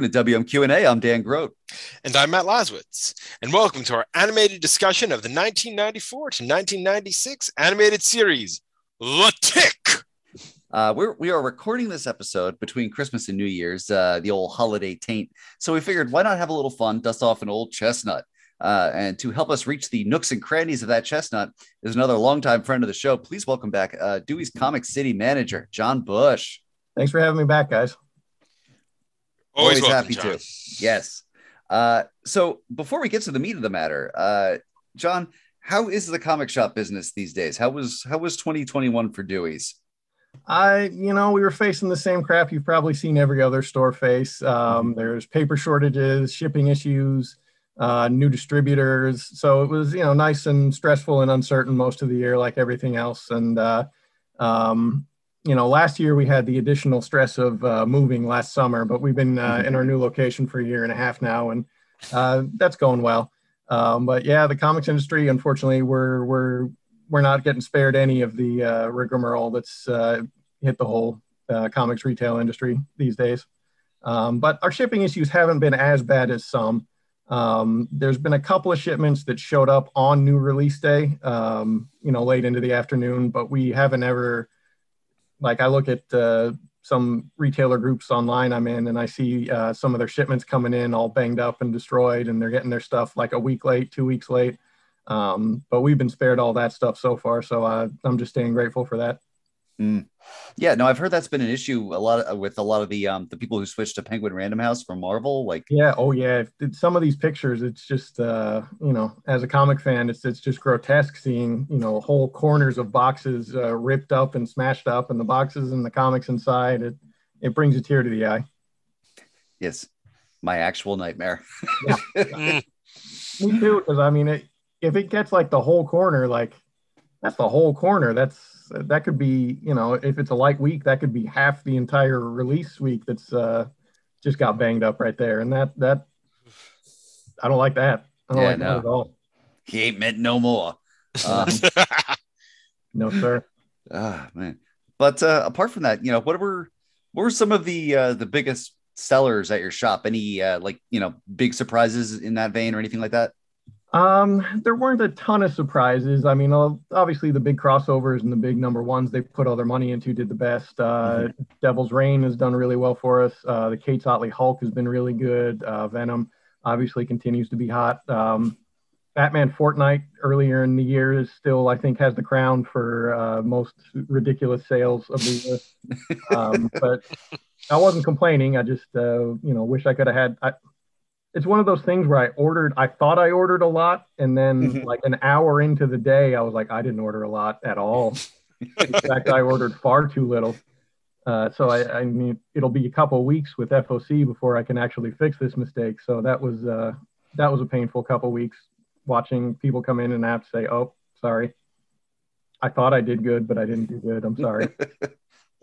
Hello and welcome to WMQ&A. I'm Dan Grote. And I'm Matt Laswitz. And welcome to our animated discussion of the 1994 to 1996 animated series, The Tick. Uh, we're, we are recording this episode between Christmas and New Year's, uh, the old holiday taint. So we figured, why not have a little fun, dust off an old chestnut? Uh, and to help us reach the nooks and crannies of that chestnut is another longtime friend of the show. Please welcome back uh, Dewey's Comic City manager, John Bush. Thanks for having me back, guys. Always, Always happy John. to. Yes. Uh, so before we get to the meat of the matter, uh, John, how is the comic shop business these days? How was how was 2021 for Dewey's? I, you know, we were facing the same crap you've probably seen every other store face. Um, there's paper shortages, shipping issues, uh, new distributors. So it was, you know, nice and stressful and uncertain most of the year, like everything else. And, uh, um, you know, last year we had the additional stress of uh, moving last summer, but we've been uh, in our new location for a year and a half now, and uh, that's going well. Um, but yeah, the comics industry, unfortunately, we're we're we're not getting spared any of the uh, rigmarole that's uh, hit the whole uh, comics retail industry these days. Um, but our shipping issues haven't been as bad as some. Um, there's been a couple of shipments that showed up on new release day, um, you know, late into the afternoon, but we haven't ever, like, I look at uh, some retailer groups online I'm in and I see uh, some of their shipments coming in all banged up and destroyed, and they're getting their stuff like a week late, two weeks late. Um, but we've been spared all that stuff so far, so I'm just staying grateful for that. Mm. Yeah, no, I've heard that's been an issue a lot of, with a lot of the um the people who switched to Penguin Random House from Marvel. Like, Yeah, oh yeah. Some of these pictures, it's just uh, you know, as a comic fan, it's it's just grotesque seeing you know whole corners of boxes uh, ripped up and smashed up, and the boxes and the comics inside. It it brings a tear to the eye. yes, my actual nightmare. Me too, because I mean, it, if it gets like the whole corner, like that's the whole corner. That's that could be you know, if it's a light week, that could be half the entire release week. That's uh, just got banged up right there, and that that I don't like that. I don't Yeah, like no. that at all. he ain't meant no more. Um, No, sir. ah, man. But uh, apart from that, you know, what were what were some of the uh, the biggest sellers at your shop? Any uh, like you know big surprises in that vein or anything like that? Um, there weren't a ton of surprises. I mean, obviously the big crossovers and the big number ones they put all their money into did the best. Uh, Devil's Reign has done really well for us. Uh, the Kate Otley Hulk has been really good. Uh, Venom obviously continues to be hot. Um, Batman Fortnite earlier in the year is still, I think, has the crown for uh, most ridiculous sales of the year. um, but I wasn't complaining. I just, uh, you know, wish I could have had. I, it's one of those things where I ordered, I thought I ordered a lot, and then Mhm. like an hour into the day, I was like, I didn't order a lot at all. In fact, I ordered far too little. Uh, so I, I mean, it'll be a couple of weeks with FOC before I can actually fix this mistake. So that was uh, that was a painful couple of weeks watching people come in and have to say, "Oh, sorry, I thought I did good, but I didn't do good. I'm sorry."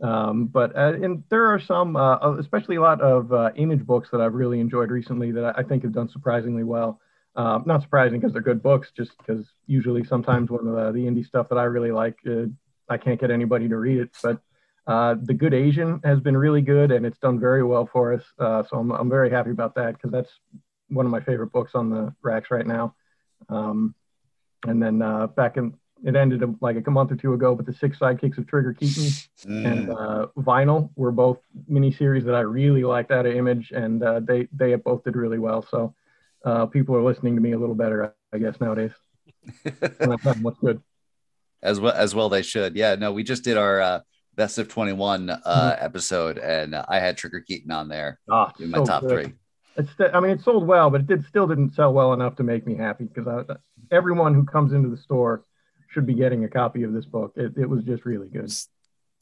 um, but uh, and there are some, uh, especially a lot of uh, image books that I've really enjoyed recently that I think have done surprisingly well. Um, not surprising because they're good books, just because usually sometimes when the, the indie stuff that I really like, uh, I can't get anybody to read it. But uh, the Good Asian has been really good, and it's done very well for us. Uh, so I'm I'm very happy about that because that's one of my favorite books on the racks right now. Um, and then uh, back in it ended like a month or two ago, but the Six Sidekicks of Trigger Keaton and Mm. uh, Vinyl were both miniseries that I really liked out of Image, and uh, they they both did really well. So uh, people are listening to me a little better, I guess nowadays. And I tell them what's good. as well as well they should. Yeah, no, we just did our uh, best of 21 uh, Mhm. episode, and uh, I had Trigger Keaton on there Ah, in my so top good. three. It's st- I mean, it sold well, but it did still didn't sell well enough to make me happy because everyone who comes into the store should be getting a copy of this book. It, it was just really good.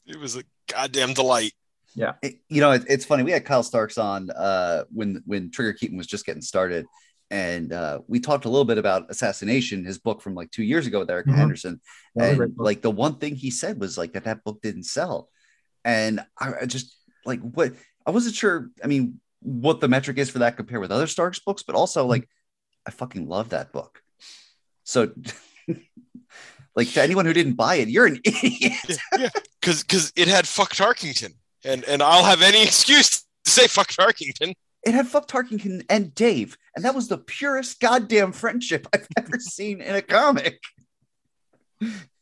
it was a goddamn delight. It- you know, it, it's funny. We had Kyle Starks on uh, when when Trigger Keaton was just getting started, and uh, we talked a little bit about Assassin Nation, his book from like two years ago with Erica Mhm. Henderson. That was a and like the one thing he said was like that that book didn't sell, and I, I just like what I wasn't sure. I mean, what the metric is for that compared with other Starks books, but also like I fucking love that book. So, like to anyone who didn't buy it, you're an idiot. yeah, because because it had fuck Tarkington, and and I'll have any excuse to say fuck Tarkington. it had Fuck Tarkington and Dave, and that was the purest goddamn friendship I've ever seen in a comic.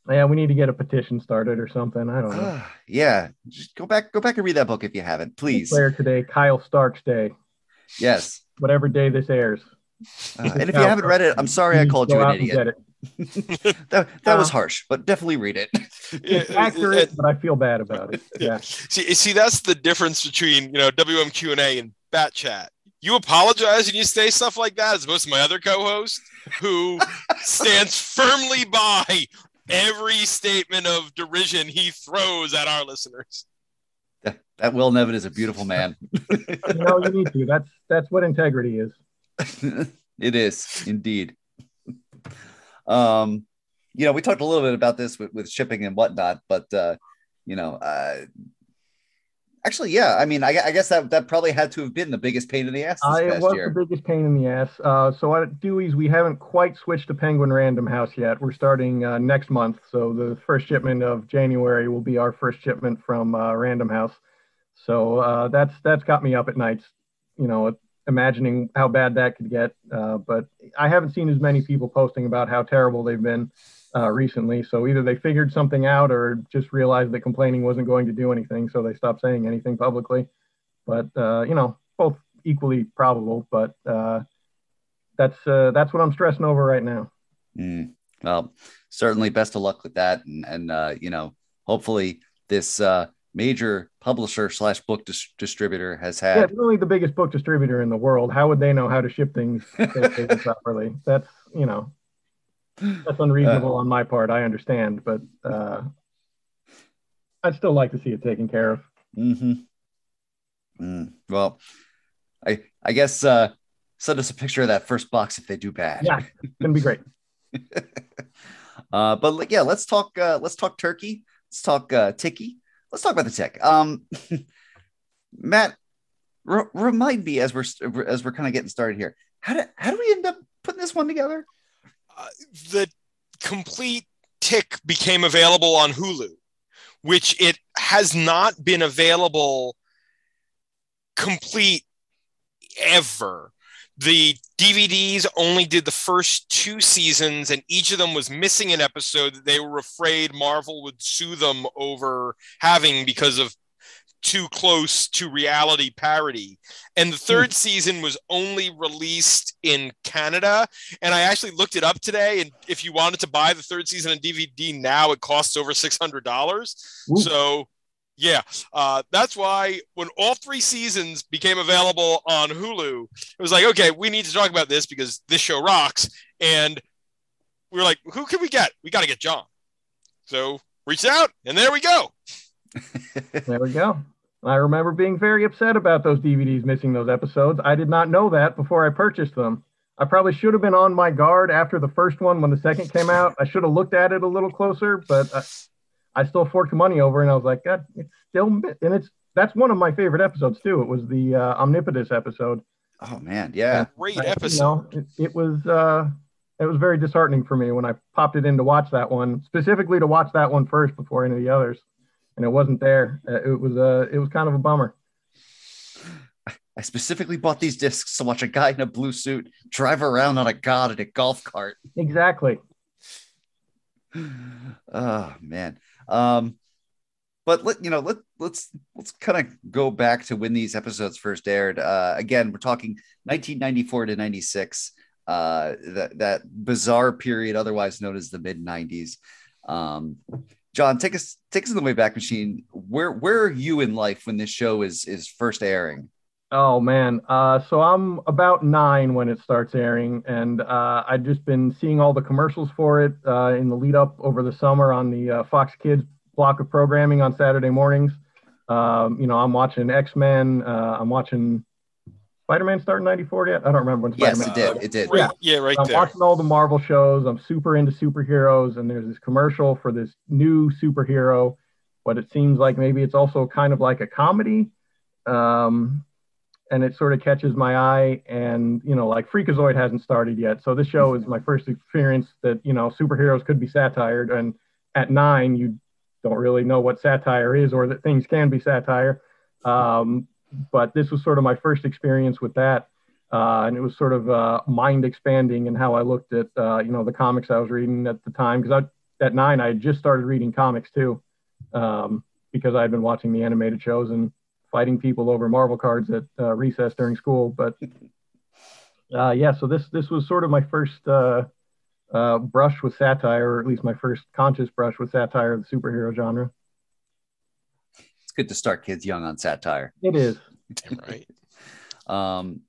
Yeah, we need to get a petition started or something. I don't know. yeah, just go back, go back and read that book if you haven't, please. Player today, Kyle Stark's day. Yes. Whatever day this airs. Uh, and if you haven't read it, I'm sorry I called you an idiot. that that was Uh, harsh, but definitely read it. It's accurate, but I feel bad about it. Yeah. See, see, that's the difference between you know WMQ and A and Bat Chat. You apologize and you say stuff like that, as opposed to my other co-host, who stands firmly by every statement of derision he throws at our listeners. that Will Nevin is a beautiful man. You know, you need to. That's that's what integrity is. it is indeed. Um, you know, we talked a little bit about this with, with shipping and whatnot, but uh, you know, uh, actually, yeah. I mean, I, I guess that that probably had to have been the biggest pain in the ass this Uh, it was year. the biggest pain in the ass. Uh, so at Dewey's, we haven't quite switched to Penguin Random House yet. We're starting uh, next month. So the first shipment of January will be our first shipment from uh, Random House. So uh, that's that's got me up at nights, you know, imagining how bad that could get. Uh, but I haven't seen as many people posting about how terrible they've been uh, recently. So either they figured something out or just realized that complaining wasn't going to do anything, so they stopped saying anything publicly. But uh, you know, both equally probable. But uh, that's uh, that's what I'm stressing over right now. Mm, well, certainly best of luck with that, and and you know, hopefully this uh, major publisher slash book dis- distributor has had it's really the biggest book distributor in the world. How would they know how to ship things properly? That's you know, that's unreasonable on my part. I understand, but uh, I'd still like to see it taken care of. Mm-hmm. Mm, well, I I guess uh, send us a picture of that first box if they do bad. Yeah, it's gonna be great. Uh, but yeah, let's talk. Uh, let's talk turkey. Let's talk uh, Tiki. Let's talk about the Tick. Um, Matt, remind me as we're as we're kind of getting started here. How do how do we end up putting this one together? Uh, the complete tick became available on Hulu, which it has not been available complete ever. The DVDs only did the first two seasons, and each of them was missing an episode that they were afraid Marvel would sue them over having because of too close to reality parody. And the third hmm. season was only released in Canada. And I actually looked it up today. And if you wanted to buy the third season on DVD now, it costs over $600. Ooh. So, yeah, uh, that's why when all three seasons became available on Hulu, it was like, okay, we need to talk about this because this show rocks. And we were like, who can we get? We got to get John. So reached out, and there we go. There we go. I remember being very upset about those DVDs missing those episodes. I did not know that before I purchased them. I probably should have been on my guard after the first one when the second came out. I should have looked at it a little closer, but I, I still forked money over and I was like, God, it's still, and it's, that's one of my favorite episodes too. It was the uh, Omnipotus episode. Oh man, yeah. Great I- you episode. know, it, it was, uh, it was very disheartening for me when I popped it in to watch that one, specifically to watch that one first before any of the others, and it wasn't there. Uh, It was, uh, it was kind of a bummer. I specifically bought these discs to watch a guy in a blue suit drive around on a god in a golf cart. Exactly. oh man. Um, but let you know, let let's let's kind of go back to when these episodes first aired. Uh, again, we're talking 1994 to 96. Uh, that that bizarre period, otherwise known as the mid 90s. Um, John, take us take us in the way back machine. Where where are you in life when this show is is first airing? Oh man. Uh, so I'm about nine when it starts airing, and uh, I've just been seeing all the commercials for it uh, in the lead up over the summer on the uh, Fox Kids block of programming on Saturday mornings. Um, you know, I'm watching X Men. Uh, I'm watching Spider Man start in '94 yet. I don't remember when Spider-Man. Yes, it did. It did. Right, yeah, right I'm there. watching all the Marvel shows. I'm super into superheroes, and there's this commercial for this new superhero, but it seems like maybe it's also kind of like a comedy. Um, and it sort of catches my eye. And, you know, like Freakazoid hasn't started yet. So this show is my first experience that, you know, superheroes could be satired. And at nine, you don't really know what satire is or that things can be satire. Um, but this was sort of my first experience with that. Uh, and it was sort of uh, mind expanding in how I looked at, uh, you know, the comics I was reading at the time. Because at nine, I had just started reading comics too, um, because I had been watching the animated shows and fighting people over Marvel cards at uh, recess during school. But uh, yeah, so this this was sort of my first uh, brush with satire, or at least my first conscious brush with satire of the superhero genre It's good to start kids young on satire. It is. right. um,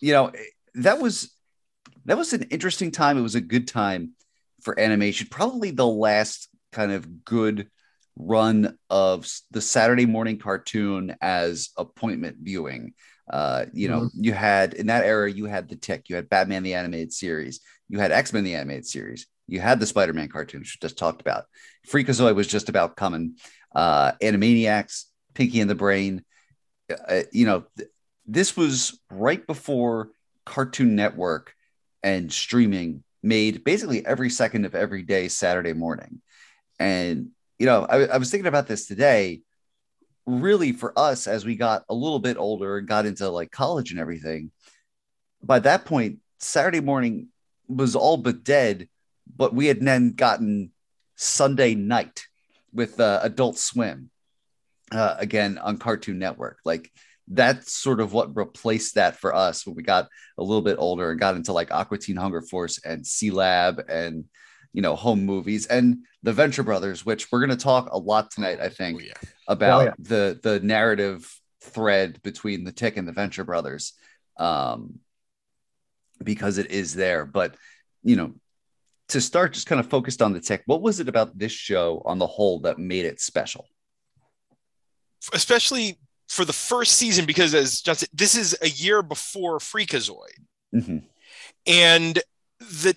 you know, that was that was an interesting time. It was a good time for animation. Probably the last kind of good run of the Saturday morning cartoon as appointment viewing. Uh, you know, mm-hmm. you had in that era, you had the Tick, you had Batman the animated series, you had X Men the animated series, you had the Spider Man cartoon, which we just talked about. Freakazoid was just about coming. Uh, Animaniacs, Pinky and the Brain. Uh, you know, th- this was right before Cartoon Network and streaming made basically every second of every day Saturday morning. And, you know, I, I was thinking about this today. Really, for us, as we got a little bit older and got into like college and everything, by that point, Saturday morning was all but dead. But we had then gotten Sunday night with uh, Adult Swim uh, again on Cartoon Network. Like that's sort of what replaced that for us when we got a little bit older and got into like Aqua Teen Hunger Force and C Sealab and you know home movies and the Venture Brothers, which we're going to talk a lot tonight. I think oh, yeah. about oh, yeah. the the narrative thread between the Tick and the Venture Brothers, um, because it is there. But you know, to start, just kind of focused on the Tick. What was it about this show on the whole that made it special? especially for the first season, because as John said, this is a year before Freakazoid, mm-hmm. and the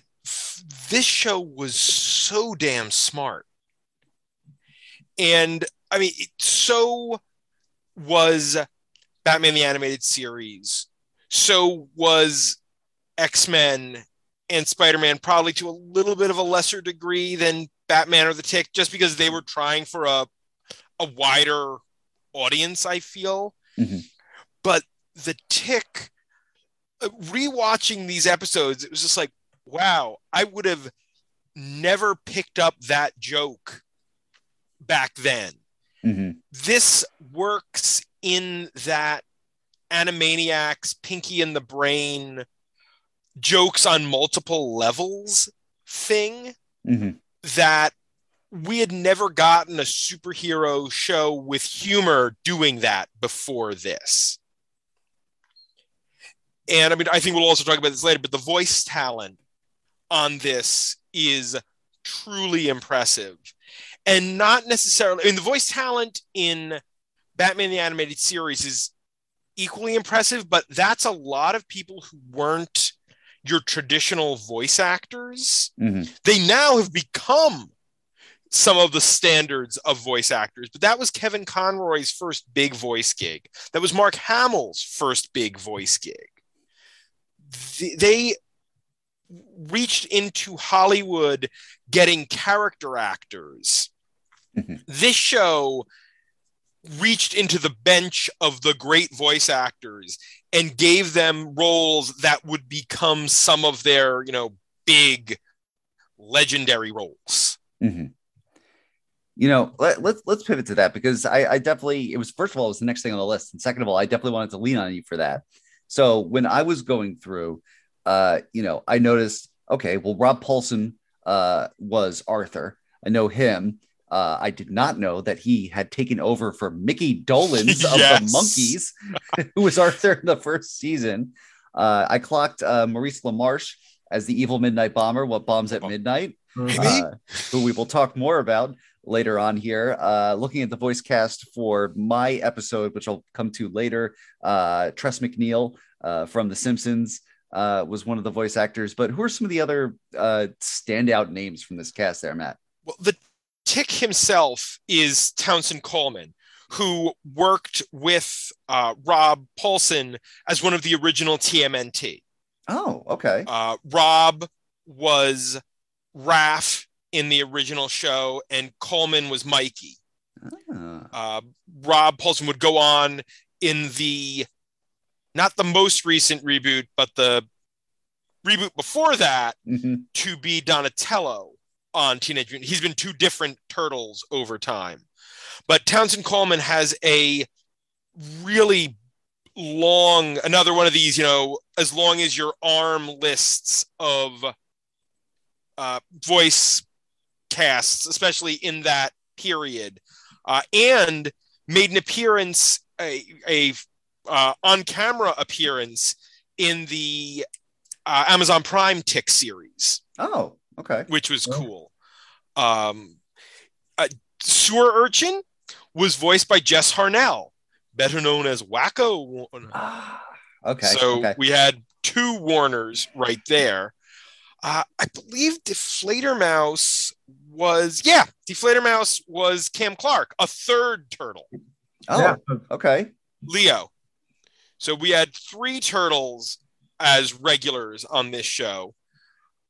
this show was so damn smart, and I mean, so was Batman the Animated Series, so was X Men and Spider Man, probably to a little bit of a lesser degree than Batman or the Tick, just because they were trying for a a wider audience, I feel. Mm-hmm. But the tick, uh, rewatching these episodes, it was just like, wow, I would have never picked up that joke back then. Mm-hmm. This works in that Animaniacs, Pinky and the Brain jokes on multiple levels thing mm-hmm. that we had never gotten a superhero show with humor doing that before this. And I mean, I think we'll also talk about this later, but the voice talent on this is truly impressive. And not necessarily, I mean, the voice talent in Batman the Animated Series is equally impressive, but that's a lot of people who weren't your traditional voice actors. Mm-hmm. They now have become some of the standards of voice actors. But that was Kevin Conroy's first big voice gig. That was Mark Hamill's first big voice gig. They reached into Hollywood getting character actors. Mm-hmm. This show reached into the bench of the great voice actors and gave them roles that would become some of their, you know, big legendary roles. Mm-hmm you know, let, us let's, let's pivot to that because I, I definitely it was first of all it was the next thing on the list, and second of all, I definitely wanted to lean on you for that. So when I was going through, uh, you know, I noticed okay, well, Rob Paulsen uh, was Arthur. I know him. Uh, I did not know that he had taken over for Mickey Dolenz of the Monkees, who was Arthur in the first season. Uh, I clocked uh, Maurice LaMarche as the evil midnight bomber. What bombs at midnight? Uh, who we will talk more about later on here. Uh, looking at the voice cast for my episode, which I'll come to later, uh, Tress MacNeille uh, from The Simpsons uh, was one of the voice actors. But who are some of the other uh, standout names from this cast there, Matt? Well, the Tick himself is Townsend Coleman. Who worked with uh, Rob Paulsen as one of the original TMNT? Oh, okay. Rob was Raph in the original show, and Coleman was Mikey. Ah. Uh, Rob Paulsen would go on in the not the most recent reboot, but the reboot before that Mhm. to be Donatello on Teenage Mutant. He's been two different turtles over time. But Townsend Coleman has a really long, another one of these, you know, as long as your arm lists of uh, voice casts, especially in that period, uh, and made an appearance, a, a uh, on camera appearance in the uh, Amazon Prime Tick series Oh, okay. which was Oh. cool. Um, uh, Sewer Urchin was voiced by Jess Harnell, better known as Wakko. Warner. Ah, okay. so okay. we had two Warners right there. Uh, I believe Die Fledermaus was, yeah, Die Fledermaus was Cam Clark, a third turtle, Oh, Yeah. okay. Leo. So we had three turtles as regulars on this show.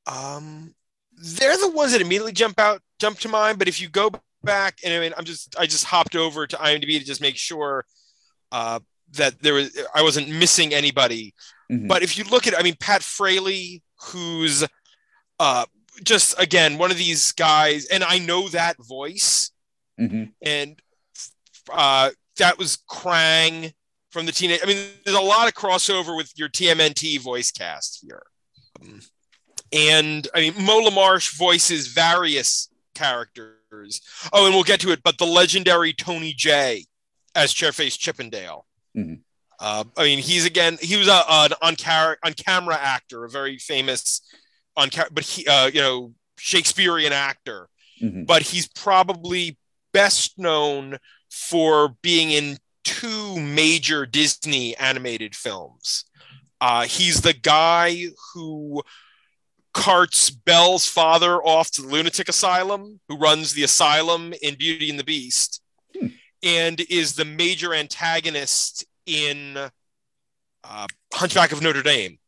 Um, they're the ones that immediately jump out, jump to mind. But if you go back, and I mean, I'm just, I just hopped over to IMDb to just make sure uh, that there was, I wasn't missing anybody. Mhm. But if you look at, I mean, Pat Fraley, who's uh, just again one of these guys, and I know that voice Mhm. and uh, that was Krang from the teenage. I mean, there's a lot of crossover with your TMNT voice cast here. Um, and I mean, Mo LaMarche voices various characters. Oh, and we'll get to it, but the legendary Tony Jay as Chairface Chippendale. Mhm. Uh, I mean, he's again, he was a, an on, car- on camera actor, a very famous on camera, but he, uh, you know, Shakespearean actor Mhm. but he's probably best known for being in two major Disney animated films. Uh, he's the guy who carts Belle's father off to the lunatic asylum, who runs the asylum in Beauty and the Beast, Hmm. and is the major antagonist in uh, Hunchback of Notre Dame.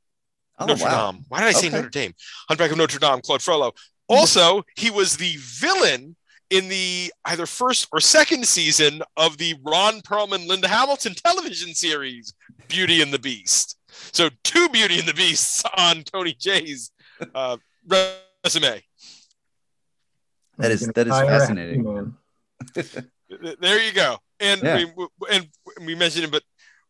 Oh, Notre wow. Dame. Why did I say Okay. Notre Dame? Hunchback of Notre Dame, Claude Frollo. Also, he was the villain in the either first or second season of the Ron Perlman Linda Hamilton television series, Beauty and the Beast. So two Beauty and the Beasts on Tony Jay's uh, resume. That is that is fascinating. handyman. There you go. And Yeah. we, and we mentioned him, but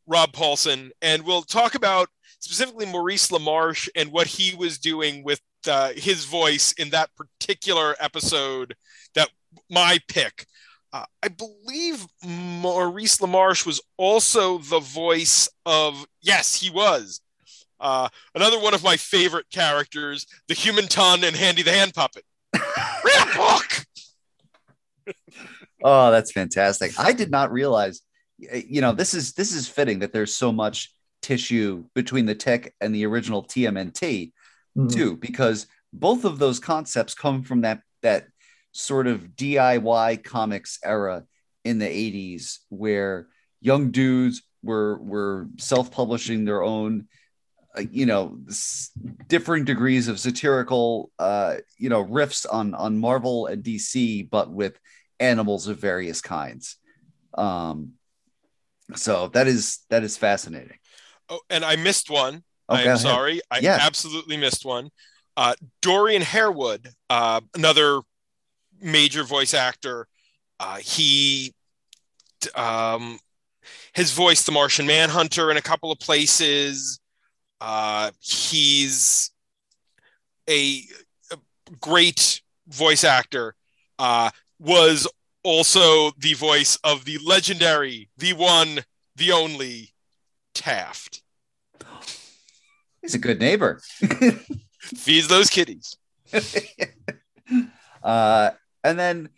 Rob Paulsen, and we'll talk about specifically Maurice LaMarche and what he was doing with uh, his voice in that particular episode. That my pick. Uh, I believe Maurice LaMarche was also the voice of. Yes, he was. Uh, another one of my favorite characters, the Human Ton and Handy the Hand Puppet. Real book. Oh, that's fantastic. I did not realize, you know, this is this is fitting that there's so much tissue between the Tick and the original TMNT Mhm. too, because both of those concepts come from that that sort of DIY comics era in the 80s where young dudes were were self-publishing their own uh, you know s- differing degrees of satirical uh you know riffs on on Marvel and DC but with animals of various kinds um so that is that is fascinating Oh, and I missed one. Oh, i'm sorry. I Yeah. absolutely missed one. Uh, Dorian Harewood, uh, another major voice actor. Uh, he um, has voiced the Martian Manhunter in a couple of places. Uh, he's a, a great voice actor. Uh, was also the voice of the legendary, the one, the only Taft. he's a good neighbor Feeds those kitties. uh, and then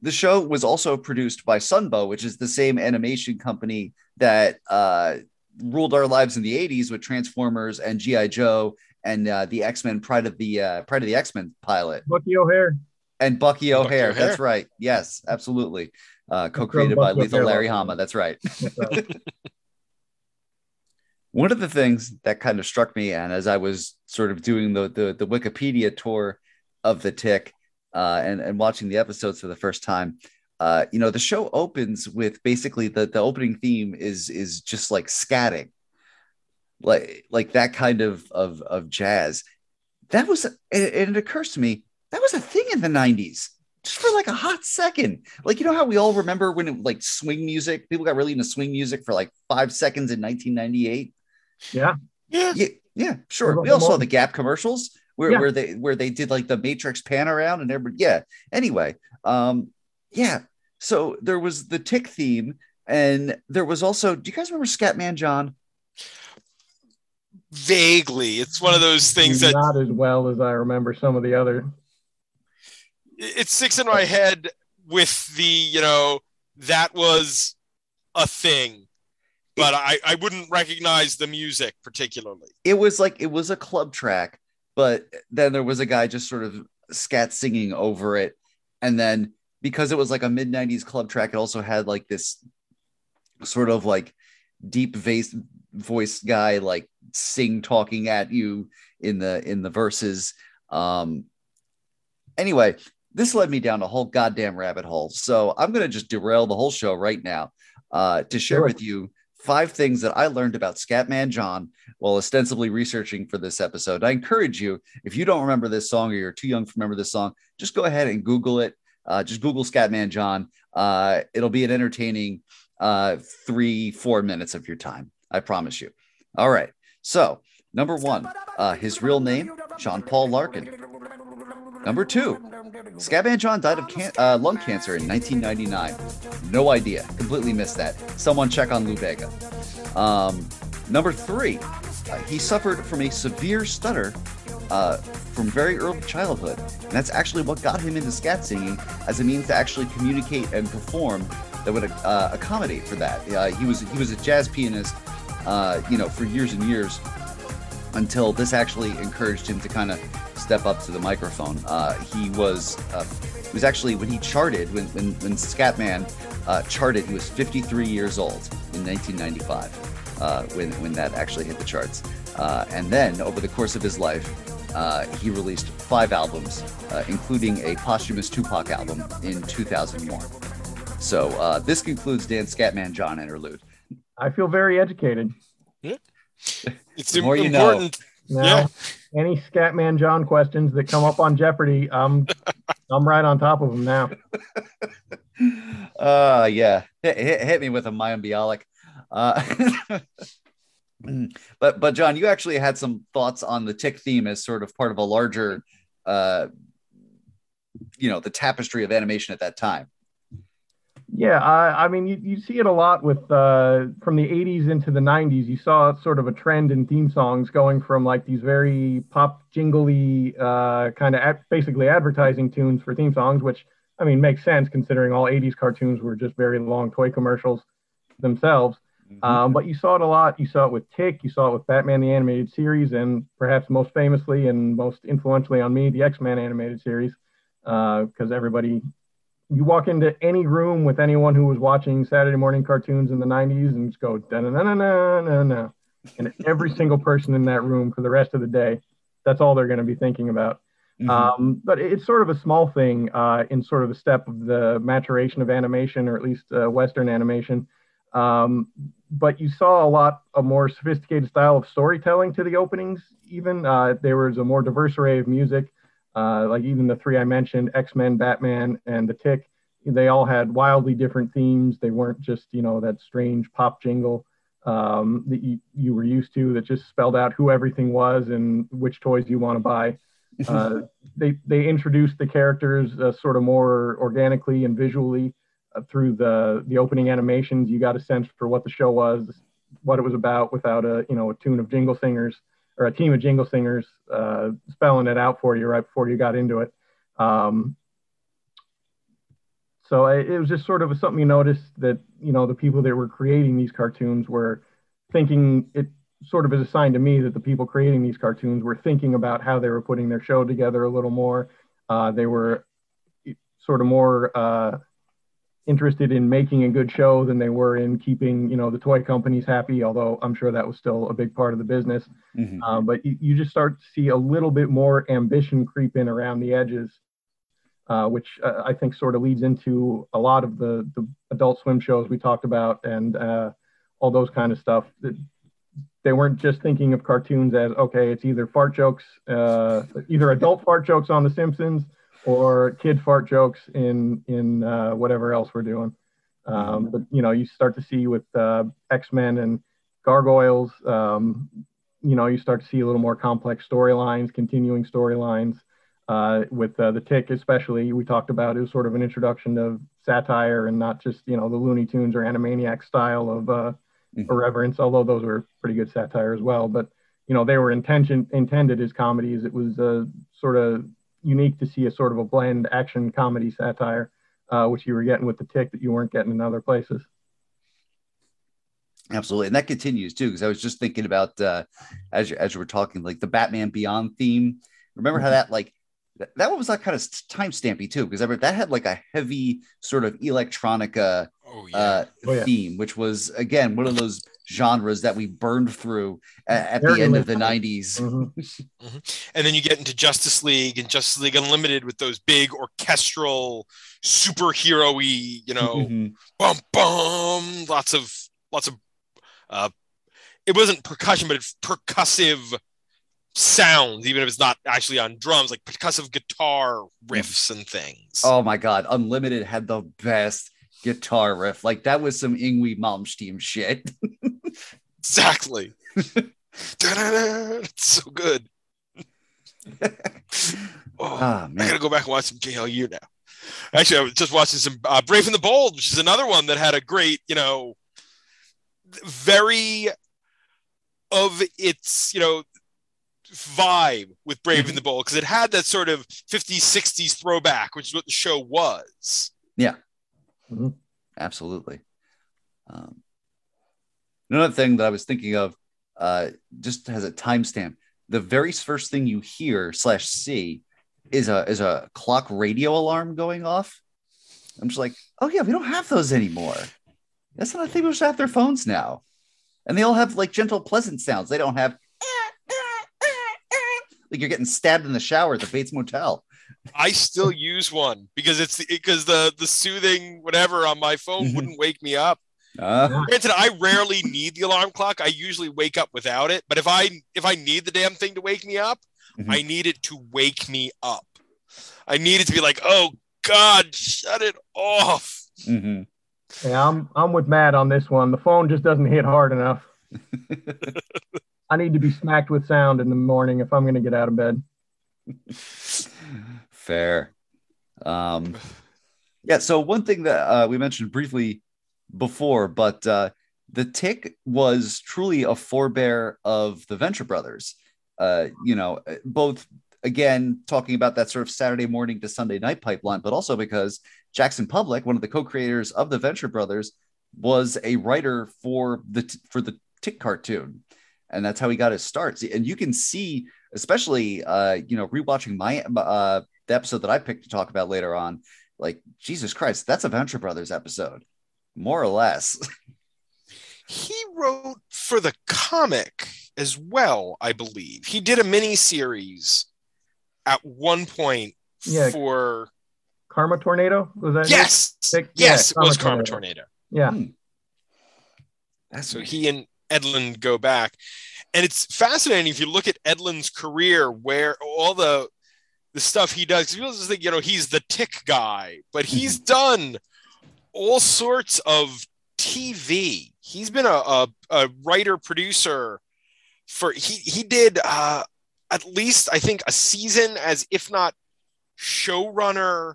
the show was also produced by Sunbow, which is the same animation company that uh, ruled our lives in the '80s with Transformers and GI Joe and uh, the X Men Pride of the uh, Pride of the X Men pilot Bucky O'Hare. and Bucky O'Hare. O'Hare. That's right. Yes, absolutely. Uh, co-created Buck by Lethal O'Hare. Larry Hama. That's right. That's right. One of the things that kind of struck me, and as I was sort of doing the the, the Wikipedia tour of the Tick uh, and and watching the episodes for the first time, uh, you know, the show opens with basically the the opening theme is is just like scatting, like like that kind of of of jazz. That was, and it occurs to me that was a thing in the '90s just for like a hot second. Like, you know how we all remember when it like swing music, people got really into swing music for like five seconds in 1998. Yeah. Yeah. Yeah. Yeah. Sure. We all saw the Gap commercials where, Yeah. where they where they did like the Matrix pan around and everybody. Yeah. Anyway. Um, yeah. So there was the tick theme, and there was also, do you guys remember Scatman John? Vaguely. It's one of those things that not as well as I remember some of the other. it sticks in my head with the, you know, that was a thing. But I, I wouldn't recognize the music particularly. It was like it was a club track, but then there was a guy just sort of scat singing over it. And then because it was like a mid 90s club track, it also had like this sort of like deep voice voice guy like sing talking at you in the in the verses. Um anyway, this led me down a whole goddamn rabbit hole. So I'm gonna just derail the whole show right now uh to share Sure. with you five things that I learned about Scatman John while ostensibly researching for this episode. I encourage you, if you don't remember this song or you're too young to remember this song, just go ahead and Google it. Uh, just Google Scatman John. Uh, it'll be an entertaining uh, three, four minutes of your time. I promise you. All right. So, number one, uh, his real name, John Paul Larkin. Number two, Scatman John died of can- uh, lung cancer in 1999. No idea. Completely missed that. Someone check on Lou Bega. Um, number three, uh, he suffered from a severe stutter uh, from very early childhood. And that's actually what got him into scat singing as a means to actually communicate and perform that would uh, accommodate for that. Uh, he was he was a jazz pianist, uh, you know, for years and years until this actually encouraged him to kind of step up to the microphone. Uh, he was uh, he was actually when he charted when when, when Scatman uh, charted, he was 53 years old in 1995 uh, when when that actually hit the charts. Uh, and then over the course of his life, uh, he released five albums, uh, including a posthumous Tupac album in 2001. So uh, this concludes Dan Scatman John interlude. I feel very educated. It's The im- more you know. Important. Now, Yeah. any Scatman John questions that come up on Jeopardy, I'm I'm right on top of them now. Uh yeah, hit, hit, hit me with a Mayim Bialik. Uh, but but John, you actually had some thoughts on the tick theme as sort of part of a larger, uh, you know, the tapestry of animation at that time. Yeah, I, I mean, you, you see it a lot with uh, from the 80s into the 90s. You saw sort of a trend in theme songs going from like these very pop jingly uh, kind of ad- basically advertising tunes for theme songs, which I mean makes sense considering all 80s cartoons were just very long toy commercials themselves. Um, but you saw it a lot. You saw it with Tick. You saw it with Batman the Animated Series, and perhaps most famously and most influentially on me, the X Men Animated Series, because everybody, you walk into any room with anyone who was watching Saturday morning cartoons in the '90s and just go na na na na na na, and every single person in that room for the rest of the day, that's all they're going to be thinking about. Mhm. Um, but it's sort of a small thing uh, in sort of a step of the maturation of animation, or at least uh, Western animation. Um, but you saw a lot a more sophisticated style of storytelling to the openings. Even uh, there was a more diverse array of music, uh, like even the three I mentioned, X Men, Batman, and The Tick. They all had wildly different themes. They weren't just you know that strange pop jingle um, that you, you were used to that just spelled out who everything was and which toys you want to buy. Uh, they they introduced the characters uh, sort of more organically and visually uh, through the the opening animations. You got a sense for what the show was, what it was about, without a you know a tune of jingle singers or a team of jingle singers uh, spelling it out for you right before you got into it. Um, so it, it was just sort of something you noticed that you know the people that were creating these cartoons were thinking it sort of is a sign to me that the people creating these cartoons were thinking about how they were putting their show together a little more. Uh, they were sort of more uh, interested in making a good show than they were in keeping, you know, the toy companies happy. Although I'm sure that was still a big part of the business. Mhm. Uh, but you, you just start to see a little bit more ambition creep in around the edges uh, which uh, I think sort of leads into a lot of the the Adult Swim shows we talked about and uh, all those kind of stuff. They weren't just thinking of cartoons as okay, it's either fart jokes, uh, either adult fart jokes on The Simpsons or kid fart jokes in in uh, whatever else we're doing. Um, but you know, you start to see with uh, X Men and Gargoyles, um, you know, you start to see a little more complex storylines, continuing storylines. Uh, with uh, the Tick, especially, we talked about it was sort of an introduction of satire and not just you know the Looney Tunes or Animaniac style of uh, mm-hmm. irreverence. Although those were pretty good satire as well, but you know they were intention intended as comedies. It was uh, sort of unique to see a sort of a blend action comedy satire, uh, which you were getting with the Tick that you weren't getting in other places. Absolutely, and that continues too. Because I was just thinking about uh, as you, as you were talking, like the Batman Beyond theme. Remember how mm-hmm. that like that one was like kind of time stampy too, because that had like a heavy sort of electronica oh, yeah. uh, oh, yeah. theme, which was again one of those genres that we burned through at, at the end of the 90s. Mm-hmm. Mm-hmm. And then you get into Justice League and Justice League Unlimited with those big orchestral superhero you know, mm-hmm. bum bum, lots of lots of uh it wasn't percussion, but it's percussive sounds, even if it's not actually on drums, like percussive guitar riffs and things. Oh my god, Unlimited had the best guitar riff. Like that was some Yngwie Malmsteen shit. exactly. it's so good. oh, oh, man. I gotta go back and watch some JLU now. Actually, I was just watching some uh, Brave and the Bold, which is another one that had a great, you know, very of its, you know, vibe with Brave and the Bold because it had that sort of 50s, 60s throwback, which is what the show was. Yeah. Mm-hmm. Absolutely. Um, another thing that I was thinking of uh, just has a timestamp. The very first thing you hear slash see is a is a clock radio alarm going off. I'm just like, oh yeah, we don't have those anymore. That's not a thing. People just have their phones now, and they all have like gentle, pleasant sounds. They don't have like you're getting stabbed in the shower at the Bates Motel. I still use one because it's because the the soothing whatever on my phone mm-hmm. wouldn't wake me up. Uh, Granted, I rarely need the alarm clock. I usually wake up without it. But if I if I need the damn thing to wake me up, mm-hmm. I need it to wake me up. I need it to be like, oh God, shut it off. Mm-hmm. Yeah, I'm I'm with Matt on this one. The phone just doesn't hit hard enough. I need to be smacked with sound in the morning if I'm going to get out of bed. Fair. Um, yeah. So one thing that uh, we mentioned briefly before, but uh, the Tick was truly a forebear of the Venture Brothers. Uh, you know, both again talking about that sort of Saturday morning to Sunday night pipeline, but also because Jackson Publick, one of the co-creators of the Venture Brothers, was a writer for the for the Tick cartoon and that's how he got his start. And you can see, especially uh, you know, rewatching my uh, the episode that I picked to talk about later on, like Jesus Christ, that's a Venture Brothers episode, more or less. he wrote for the comic as well, I believe. He did a mini series at one point yeah. for Karma Tornado. Was that yes, it? yes, yeah, it was Karma Tornado. Tornado. Yeah. Hmm. That's so he and Edlund go back. And it's fascinating if you look at Edlund's career, where all the the stuff he does. People just think, you know, he's the tick guy, but he's mm-hmm. done all sorts of TV. He's been a, a, a writer producer for he he did uh, at least I think a season as if not showrunner,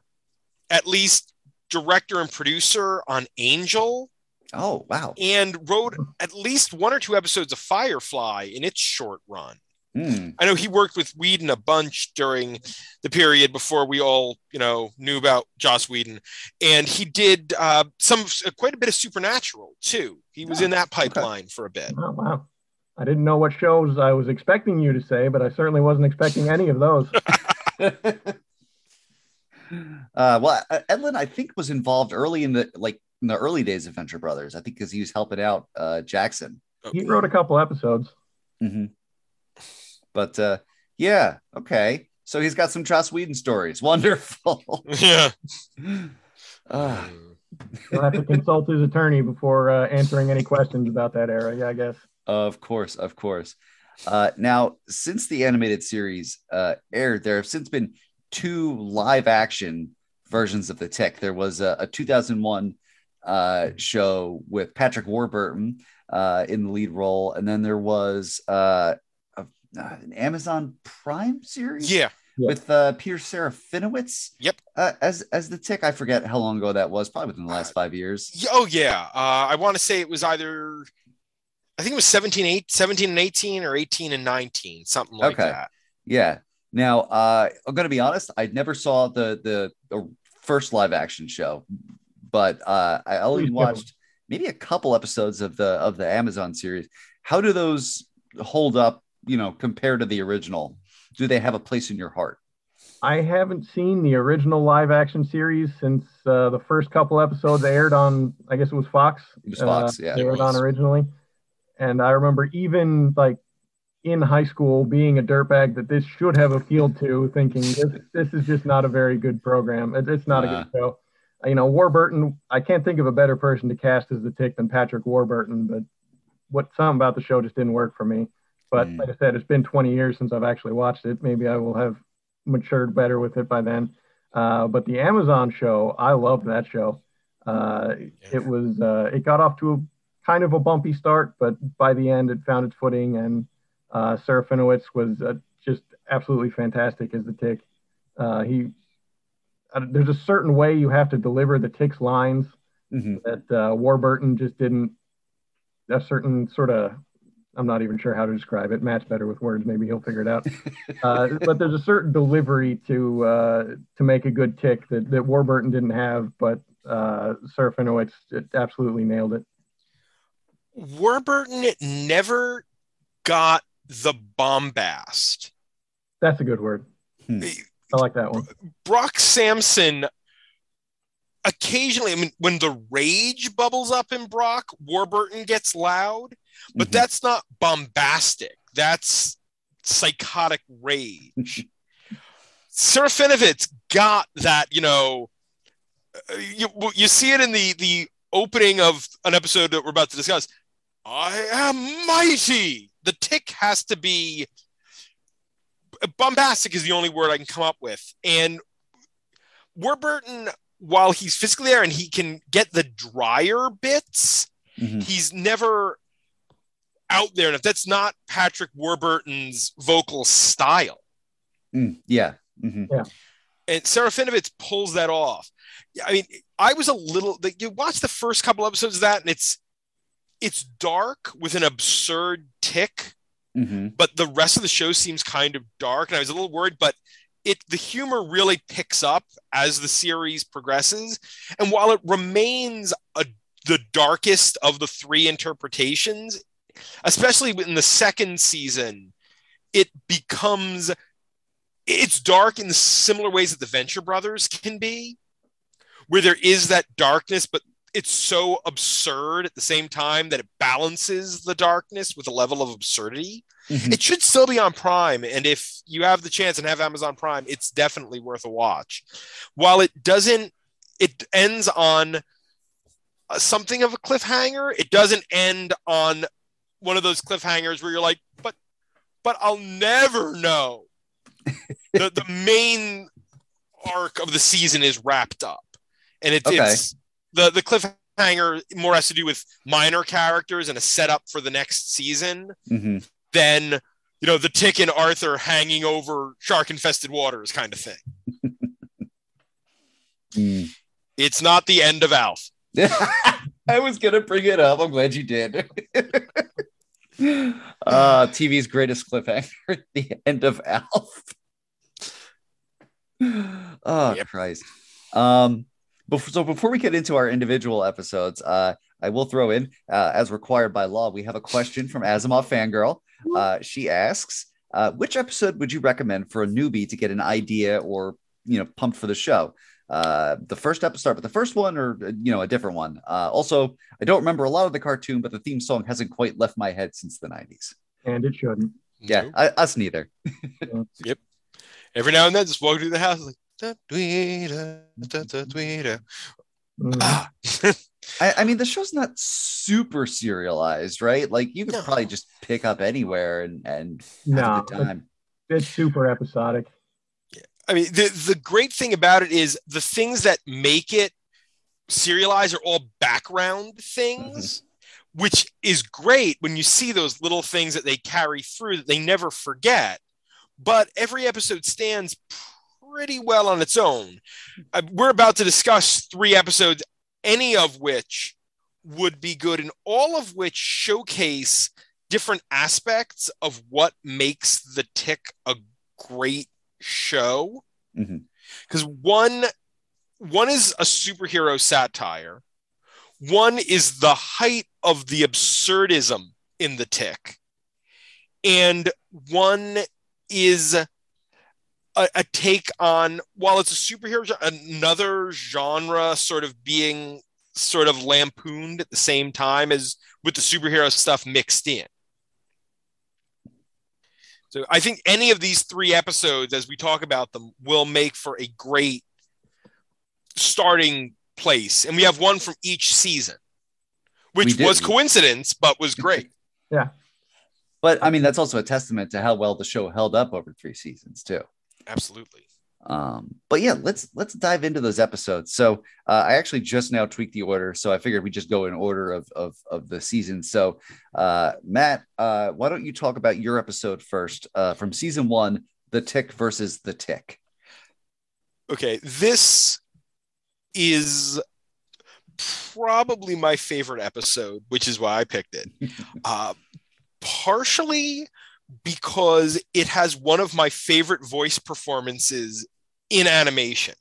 at least director and producer on Angel. Oh, wow. And wrote at least one or two episodes of Firefly in its short run. Mm. I know he worked with Whedon a bunch during the period before we all, you know, knew about Joss Whedon, and he did uh, some uh, quite a bit of Supernatural too. He was oh, in that pipeline okay. for a bit. Oh, wow! I didn't know what shows I was expecting you to say, but I certainly wasn't expecting any of those. uh, well, Edlund, I think, was involved early in the like in the early days of Venture Brothers. I think because he was helping out uh, Jackson. He wrote a couple episodes. Mm-hmm. But uh, yeah, okay. So he's got some Joss Whedon stories. Wonderful. Yeah. Ah, He'll have to consult his attorney before uh, answering any questions about that era. Yeah, I guess. of course, of course. Uh, now, since the animated series uh, aired, there have since been two live action versions of the Tick. There was a, a 2001 uh, show with Patrick Warburton uh, in the lead role, and then there was uh, a, an Amazon Prime series. Yeah. with uh, Peter Serafinowicz. Yep. Uh, as as the tick, I forget how long ago that was. Probably within the last five years. Yeah, Oh yeah. Uh, I want to say it was either I think it was 17, 8, 17 and 18 or 18 and 19, something like Okay. that. Yeah. Now, uh, I'm gonna be honest. I never saw the the, the first live action show, but uh, I only watched maybe a couple episodes of the of the Amazon series. How do those hold up? You know, compared to the original, do they have a place in your heart? I haven't seen the original live action series since uh, the first couple episodes aired on, I guess it was Fox. It was Fox, Uh, yeah. Aired on originally. And I remember even like in high school being a dirtbag that this should have appealed to, thinking this, this is just not a very good program. It- it's not a Uh. good show. You know, Warburton, I can't think of a better person to cast as the tick than Patrick Warburton, but what something about the show just didn't work for me. But Mm. like I said, it's been 20 years since I've actually watched it. Maybe I will have matured better with it by then. Uh, but the Amazon show, I loved that show. Uh, it was uh, it got off to a kind of a bumpy start, but by the end it found its footing, and uh, Serafinowicz was uh, just absolutely fantastic as the Tick. Uh, he uh, there's a certain way you have to deliver the Tick's lines Mhm. that uh, Warburton just didn't. A certain sort of, I'm not even sure how to describe it. Matt's better with words. Maybe he'll figure it out. uh, but there's a certain delivery to uh, to make a good tick that, that Warburton didn't have, but uh, Serafinowicz absolutely nailed it. Warburton never got the bombast. That's a good word. I like that one. Brock Sampson occasionally, I mean, when the rage bubbles up in Brock, Warburton gets loud, but Mhm. that's not bombastic. That's psychotic rage. Serafinowicz got that, you know, you, you see it in the, the opening of an episode that we're about to discuss. I am mighty. The tick has to be bombastic is the only word I can come up with. And Warburton, while he's physically there and he can get the drier bits, Mhm. he's never out there enough. That's not Patrick Warburton's vocal style. Mm, yeah. Mhm. And Serafinowicz pulls that off. I mean, I was a little. like, You watch the first couple episodes of that, and it's it's dark with an absurd tick, Mhm. but the rest of the show seems kind of dark, and I was a little worried. But it the humor really picks up as the series progresses, and while it remains a, the darkest of the three interpretations, especially in the second season, it becomes it's dark in similar ways that the Venture Brothers can be, where there is that darkness, but it's so absurd at the same time that it balances the darkness with a level of absurdity. Mhm. It should still be on Prime, and if you have the chance and have Amazon Prime, it's definitely worth a watch. While it doesn't, it ends on uh, something of a cliffhanger. It doesn't end on one of those cliffhangers where you're like, but, but I'll never know. the the main arc of the season is wrapped up, and it's, Okay. it's the the cliffhanger more has to do with minor characters and a setup for the next season Mhm. than you know the tick and Arthur hanging over shark infested waters kind of thing. Mm. It's not the end of Alf. I was gonna bring it up. I'm glad you did. uh TV's greatest cliffhanger at the end of Alf. oh Yep. Christ. Um before, so before we get into our individual episodes, uh I will throw in, uh, as required by law, we have a question from Asimov Fangirl. Uh, she asks, uh, which episode would you recommend for a newbie to get an idea or, you know, pumped for the show? Uh the first episode but the first one or uh, you know a different one uh also i don't remember a lot of the cartoon but the theme song hasn't quite left my head since the 90s And it shouldn't. yeah Nope. I, us neither yep. Every now and then, just walk through the house like. Da, tweeta, da, da, tweeta. Mhm. Ah. I, I mean, the show's not super serialized, right? Like you could No. probably just pick up anywhere and and have No, a good time. it's super episodic. I mean, the the great thing about it is the things that make it serialized are all background things, which is great when you see those little things that they carry through that they never forget. But every episode stands pretty well on its own. Uh, we're about to discuss three episodes, any of which would be good, and all of which showcase different aspects of what makes the tick a great show. Mm-hmm. Because one one is a superhero satire. One is the height of the absurdism in the tick. And one is a, a take on while it's a superhero another genre sort of being sort of lampooned at the same time as with the superhero stuff mixed in so I think any of these three episodes, as we talk about them, will make for a great starting place. And we have one from each season, which was coincidence, but was great. Yeah. But I mean, that's also a testament to how well the show held up over three seasons too. Absolutely. Um, but yeah, let's let's dive into those episodes. So uh, I actually just now tweaked the order, so I figured we just go in order of of of the season. So uh, Matt, uh, why don't you talk about your episode first uh, from season one, The Tick versus the Tick? Okay. This is probably my favorite episode, which is why I picked it. uh, partially because it has one of my favorite voice performances in animation,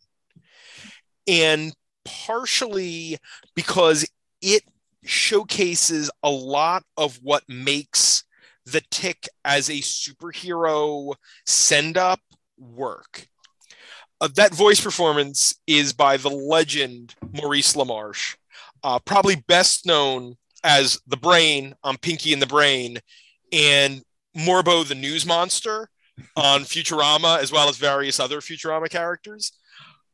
and partially because it showcases a lot of what makes the tick as a superhero send up work. Uh, that voice performance is by the legend Maurice LaMarche, uh, probably best known as the Brain on Pinky and the Brain, and Morbo the News Monster on Futurama, as well as various other Futurama characters.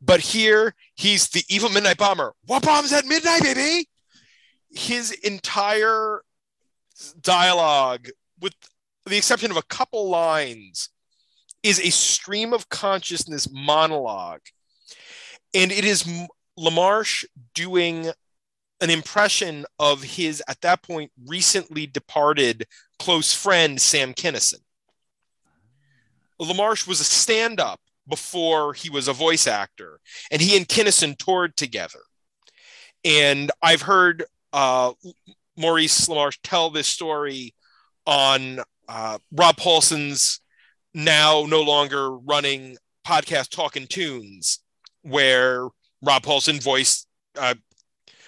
But here, he's the evil Midnight Bomber. What bombs at midnight, baby? His entire dialogue, with the exception of a couple lines, is a stream of consciousness monologue. And it is LaMarche doing an impression of his, at that point, recently departed close friend, Sam Kinison. LaMarche was a stand up before he was a voice actor, and he and Kinison toured together. And I've heard uh, Maurice LaMarche tell this story on uh, Rob Paulsen's now no longer running podcast Talkin' Toons, where Rob Paulsen voiced uh,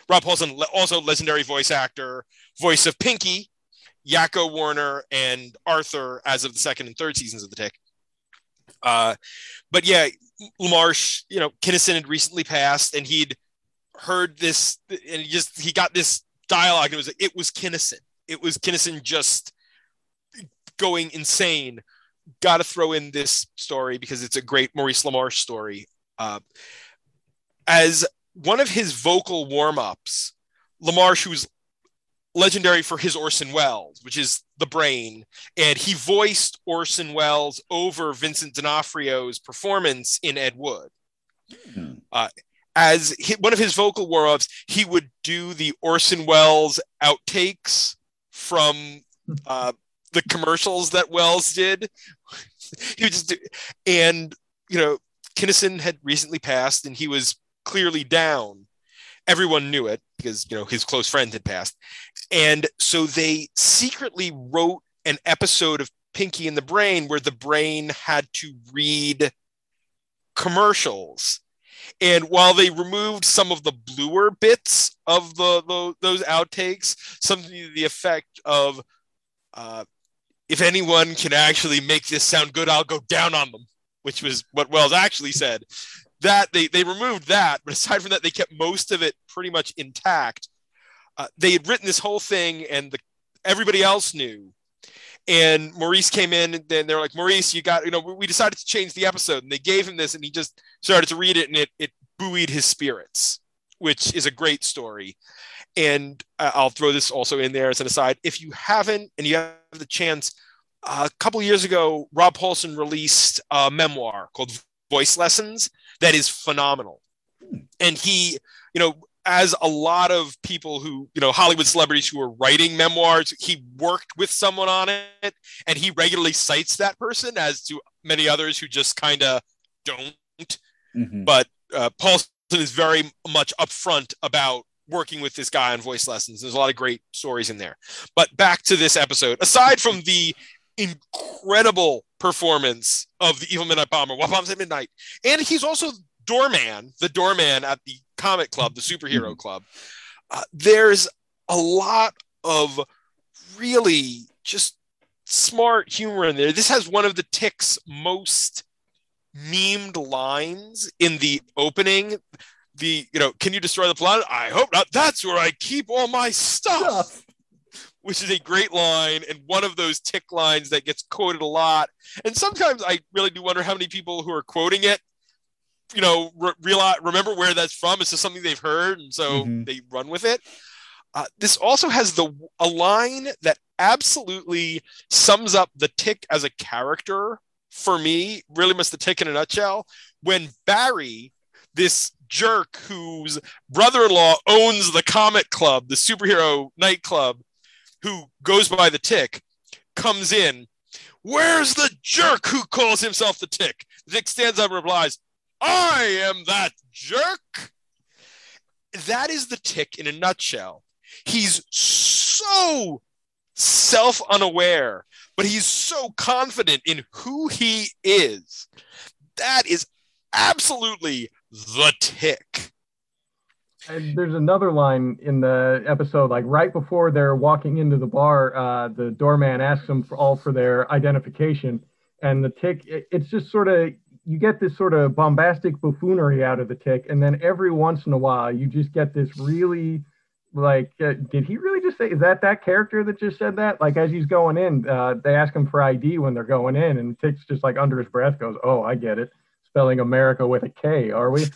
Rob Paulsen, also legendary voice actor, voice of Pinky, Yakko Warner, and Arthur as of the second and third seasons of The Tick. Uh, but yeah, LaMarche, you know, Kinison had recently passed, and he'd heard this, and he just he got this dialogue. And it was it was Kinison. It was Kinison just going insane. Got to throw in this story because it's a great Maurice LaMarche story. Uh, as one of his vocal warm-ups, LaMarche, who's legendary for his Orson Welles, which is the brain, and he voiced Orson Welles over Vincent D'Onofrio's performance in Ed Wood. Hmm. Uh, as he, one of his vocal warm-ups, he would do the Orson Welles outtakes from uh, the commercials that Welles did. he would just do, and you know, Kinison had recently passed, and he was clearly down. Everyone knew it because you know his close friend had passed, and so they secretly wrote an episode of Pinky and the Brain where the brain had to read commercials. And while they removed some of the bluer bits of the, the those outtakes, something to the effect of, uh, "If anyone can actually make this sound good, I'll go down on them," which was what Welles actually said. That they they removed that, but aside from that, they kept most of it pretty much intact. Uh, they had written this whole thing, and the, everybody else knew. And Maurice came in, and they're like, Maurice, you got, you know, we decided to change the episode, and they gave him this, and he just started to read it, and it it buoyed his spirits, which is a great story. And uh, I'll throw this also in there as an aside. If you haven't, and you have the chance, uh, a couple years ago, Rob Paulsen released a memoir called Voice Lessons that is phenomenal. And he, you know, as a lot of people who, you know, Hollywood celebrities who are writing memoirs, he worked with someone on it and he regularly cites that person as to many others who just kind of don't. Mm-hmm. But uh, Paulsen is very much upfront about working with this guy on voice lessons. There's a lot of great stories in there. But back to this episode, aside from the incredible performance of the Evil Midnight Bomber, What Bombs at Midnight, and he's also doorman, the doorman at the comic club, the superhero mm-hmm. club. Uh, there's a lot of really just smart humor in there. This has one of the Tick's most memed lines in the opening. The you know, can you destroy the planet? I hope not. That's where I keep all my stuff. Which is a great line and one of those tick lines that gets quoted a lot. And sometimes I really do wonder how many people who are quoting it you know, re- realize, remember where that's from. It's just something they've heard, and so mm-hmm. they run with it. Uh, this also has the a line that absolutely sums up the tick as a character for me. Really, must the tick in a nutshell. When Barry, this jerk whose brother-in-law owns the comic club, the superhero nightclub, who goes by the tick, comes in. Where's the jerk who calls himself the tick? The tick stands up and replies, I am that jerk. That is the tick in a nutshell. He's so self unaware, but he's so confident in who he is. That is absolutely the tick. There's another line in the episode, like right before they're walking into the bar, uh, the doorman asks them for all for their identification, and the tick. It, it's just sort of you get this sort of bombastic buffoonery out of the tick, and then every once in a while you just get this really like uh, did he really just say is that that character that just said that? Like as he's going in uh, they ask him for id when they're going in and tick's just like under his breath goes oh i get it. Spelling america with a k are we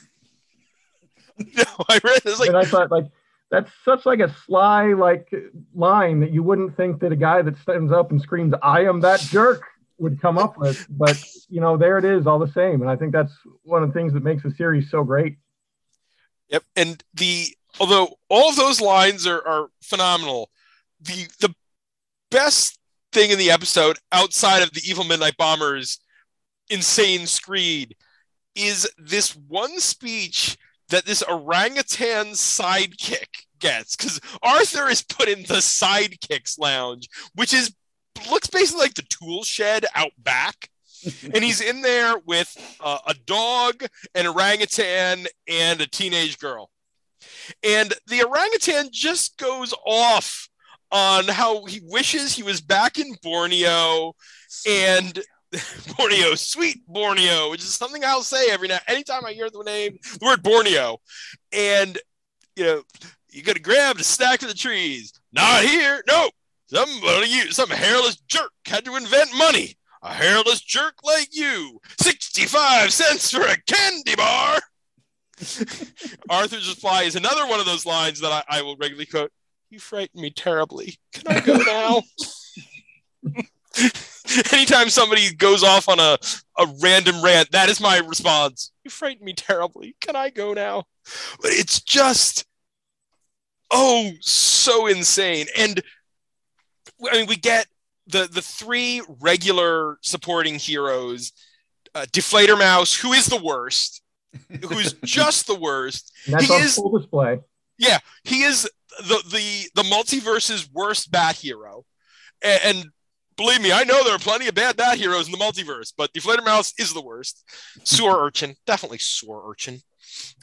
no i read this like and i thought like that's such like a sly like line that you wouldn't think that a guy that stands up and screams i am that jerk would come up with. But you know, there it is, all the same. And I think that's one of the things that makes the series so great. Yep, and the although all of those lines are, are phenomenal, the the best thing in the episode outside of the evil midnight bombers insane screed is this one speech that this orangutan sidekick gets because Arthur is put in the sidekicks lounge, which is looks basically like the tool shed out back. and he's in there with uh, a dog, an orangutan, and a teenage girl. And the orangutan just goes off on how he wishes he was back in Borneo and Borneo, sweet Borneo, which is something I'll say every now anytime I hear the name, the word Borneo. And you know, you gotta grab the stack of the trees. Not here, nope. Somebody, you, some hairless jerk had to invent money. A hairless jerk like you. 65 cents for a candy bar. Arthur's reply is another one of those lines that I, I will regularly quote. You frighten me terribly. Can I go now? Anytime somebody goes off on a, a random rant, that is my response. You frighten me terribly. Can I go now? But it's just, oh, so insane. And I mean, we get the the three regular supporting heroes, uh, Deflator Mouse, who is the worst, who's just the worst. that's he is full display. Yeah, he is the the the multiverse's worst bat hero, and, and believe me, I know there are plenty of bad bat heroes in the multiverse, but Deflator Mouse is the worst. Sewer Urchin, definitely Sewer Urchin,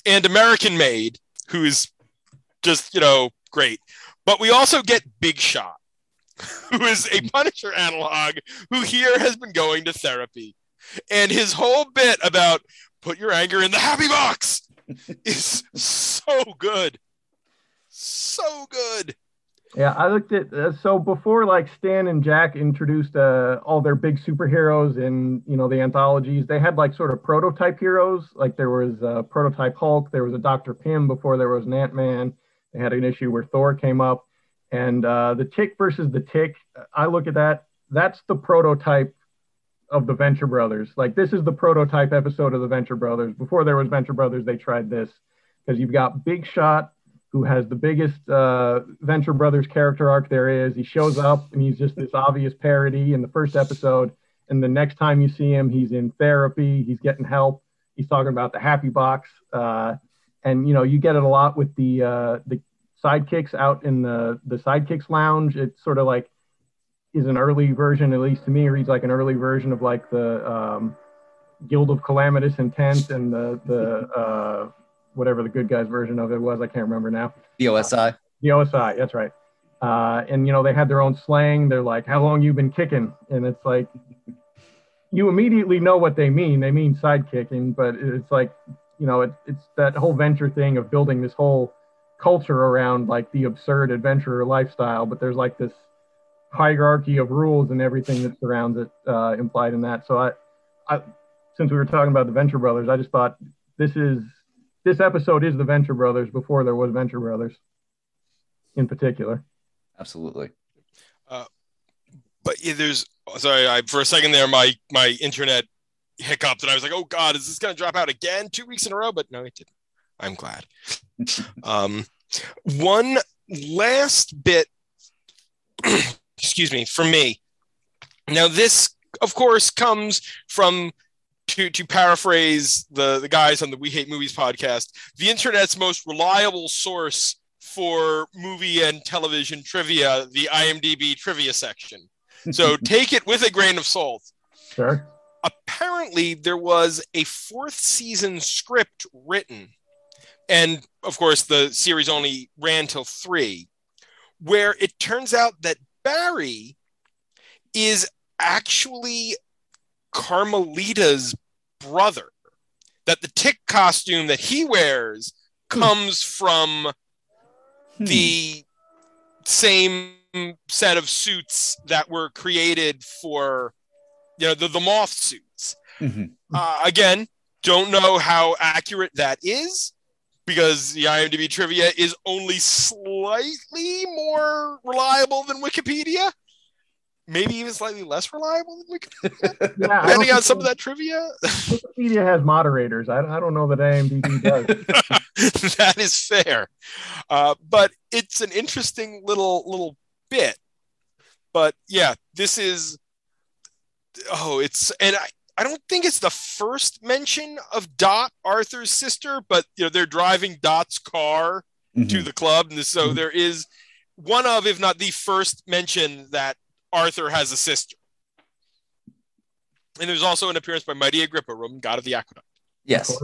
and American Made, who is just you know great. But we also get Big Shot, who is a Punisher analog, who here has been going to therapy. And his whole bit about put your anger in the happy box is so good. So good. Yeah, I looked at uh, so before like Stan and Jack introduced uh, all their big superheroes in you know the anthologies. They had like sort of prototype heroes. Like there was a prototype Hulk, there was a Doctor Pym before there was an Ant Man. They had an issue where Thor came up, and uh, the Tick versus the Tick. I look at that. That's the prototype of the Venture Brothers. Like this is the prototype episode of the Venture Brothers. Before there was Venture Brothers, they tried this because you've got Big Shot who has the biggest uh, Venture Brothers character arc there is. He shows up and he's just this obvious parody in the first episode. And the next time you see him, he's in therapy, he's getting help. He's talking about the happy box. Uh, and, you know, you get it a lot with the, uh, the sidekicks out in the, the sidekicks lounge. It's sort of like is an early version, at least to me, reads like an early version of like the um, Guild of Calamitous Intent and the, the, uh, whatever the good guys version of it was. I can't remember now. The OSI. Uh, the OSI. That's right. Uh, and you know they had their own slang. They're like, "How long you been kicking?" And it's like, you immediately know what they mean. They mean side kicking, but it's like, you know, it, it's that whole venture thing of building this whole culture around like the absurd adventurer lifestyle. But there's like this hierarchy of rules and everything that surrounds it uh, implied in that. So I, I, since we were talking about the Venture Brothers, I just thought this is this episode is the Venture Brothers before there was Venture Brothers, in particular. Absolutely. Uh, but yeah, there's sorry, I for a second there, my my internet hiccuped, and I was like, "Oh God, is this going to drop out again two weeks in a row?" But no, it didn't. I'm glad. um, one last bit, excuse me, for me. Now, this, of course, comes from to to paraphrase the the guys on the We Hate Movies podcast, the internet's most reliable source for movie and television trivia, the IMDb trivia section. So take it with a grain of salt. Sure. Apparently, there was a fourth season script written, and of course, the series only ran till three, where it turns out that Barry is actually Carmelita's brother. That the tick costume that he wears comes from hmm. the same set of suits that were created for you know the, the moth suits. Mm-hmm. Uh, again, don't know how accurate that is because the IMDb trivia is only slightly more reliable than Wikipedia maybe even slightly less reliable than Wikipedia, yeah, depending on some of that trivia. Wikipedia has moderators. I, I don't know that IMDb does. that is fair, uh, but it's an interesting little little bit. But yeah, this is. Oh, it's and I. I don't think it's the first mention of Dot, Arthur's sister, but you know they're driving Dot's car mm-hmm. to the club, and so mm-hmm. there is one of, if not the first mention that Arthur has a sister. And there's also an appearance by Mighty Agrippa, Roman god of the aqueduct. Yes.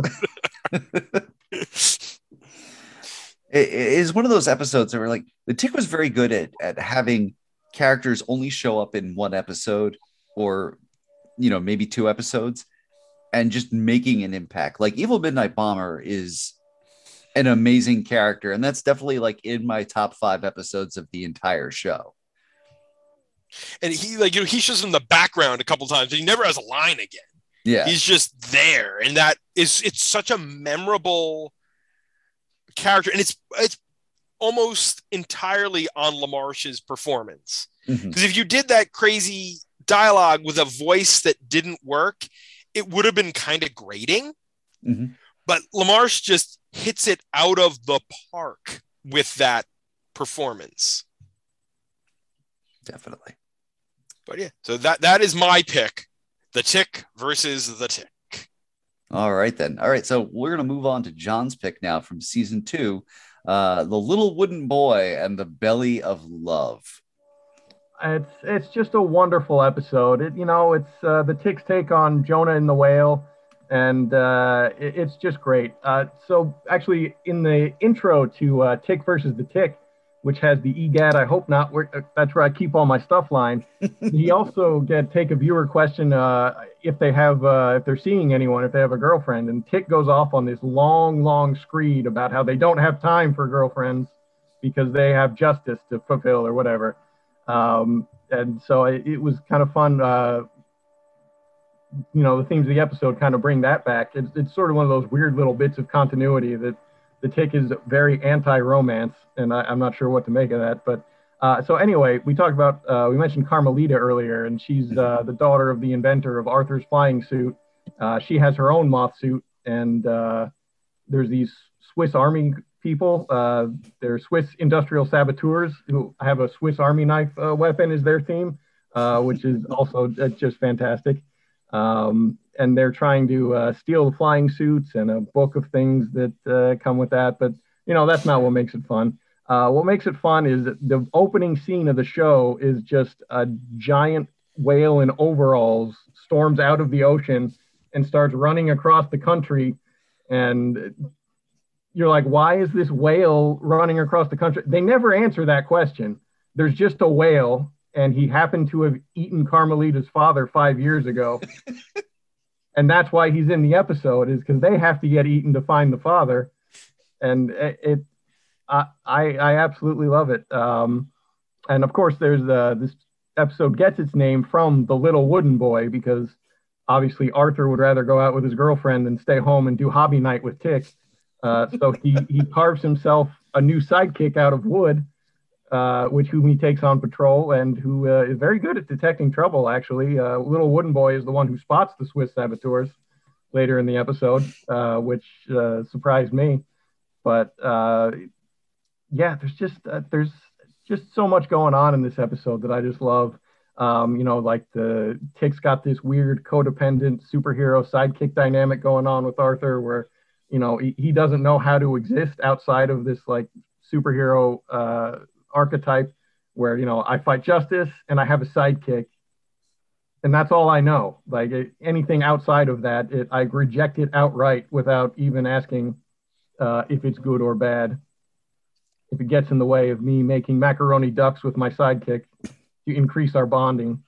it is one of those episodes where like the tick was very good at, at having characters only show up in one episode or you know maybe two episodes and just making an impact like evil midnight bomber is an amazing character and that's definitely like in my top five episodes of the entire show and he like you know he shows in the background a couple times, he never has a line again. Yeah, he's just there, and that is it's such a memorable character, and it's it's almost entirely on LaMarche's performance. Because mm-hmm. if you did that crazy dialogue with a voice that didn't work, it would have been kind of grating. Mm-hmm. But LaMarche just hits it out of the park with that performance. Definitely. But yeah, so that that is my pick: the Tick versus the Tick. All right then. All right, so we're gonna move on to John's pick now from season two, uh, the Little Wooden Boy and the Belly of Love. It's it's just a wonderful episode. It you know it's uh, the Tick's take on Jonah and the Whale, and uh, it, it's just great. Uh, so actually, in the intro to uh, Tick versus the Tick, which has the EGAD, I hope not. Where, that's where I keep all my stuff line. he also get take a viewer question uh, if they have uh, if they're seeing anyone, if they have a girlfriend, and Tick goes off on this long, long screed about how they don't have time for girlfriends, because they have justice to fulfill or whatever. Um, and so it, it, was kind of fun. Uh, you know, the themes of the episode kind of bring that back. It's, it's sort of one of those weird little bits of continuity that the tick is very anti-romance, and I, am not sure what to make of that. But uh, so anyway, we talked about uh, we mentioned Carmelita earlier, and she's uh, the daughter of the inventor of Arthur's flying suit. Uh, she has her own moth suit, and uh, there's these Swiss Army people. Uh, they're Swiss industrial saboteurs who have a Swiss Army knife weapon as their theme, which is also just fantastic. Um, and they're trying to uh, steal the flying suits and a book of things that uh, come with that. But you know that's not what makes it fun. Uh, what makes it fun is the opening scene of the show is just a giant whale in overalls storms out of the ocean and starts running across the country, and you're like, why is this whale running across the country? They never answer that question. There's just a whale and he happened to have eaten Carmelita's father five years ago. and that's why he's in the episode is because they have to get eaten to find the father. And it, it I, I absolutely love it. Um, and of course, there's uh, this episode gets its name from the little wooden boy because obviously Arthur would rather go out with his girlfriend than stay home and do hobby night with Tick. Uh, so he, he carves himself a new sidekick out of wood uh, which whom he takes on patrol and who uh, is very good at detecting trouble. Actually, uh, little wooden boy is the one who spots the Swiss saboteurs later in the episode, uh, which uh, surprised me. But yeah, there's just there's just so much going on in this episode that I just love. Um, you know, like the Tick's got this weird codependent superhero sidekick dynamic going on with Arthur, where you know he, he doesn't know how to exist outside of this like superhero uh, archetype where you know I fight justice and I have a sidekick, and that's all I know. Like anything outside of that, it, I reject it outright without even asking uh, if it's good or bad. If it gets in the way of me making macaroni ducks with my sidekick to increase our bonding,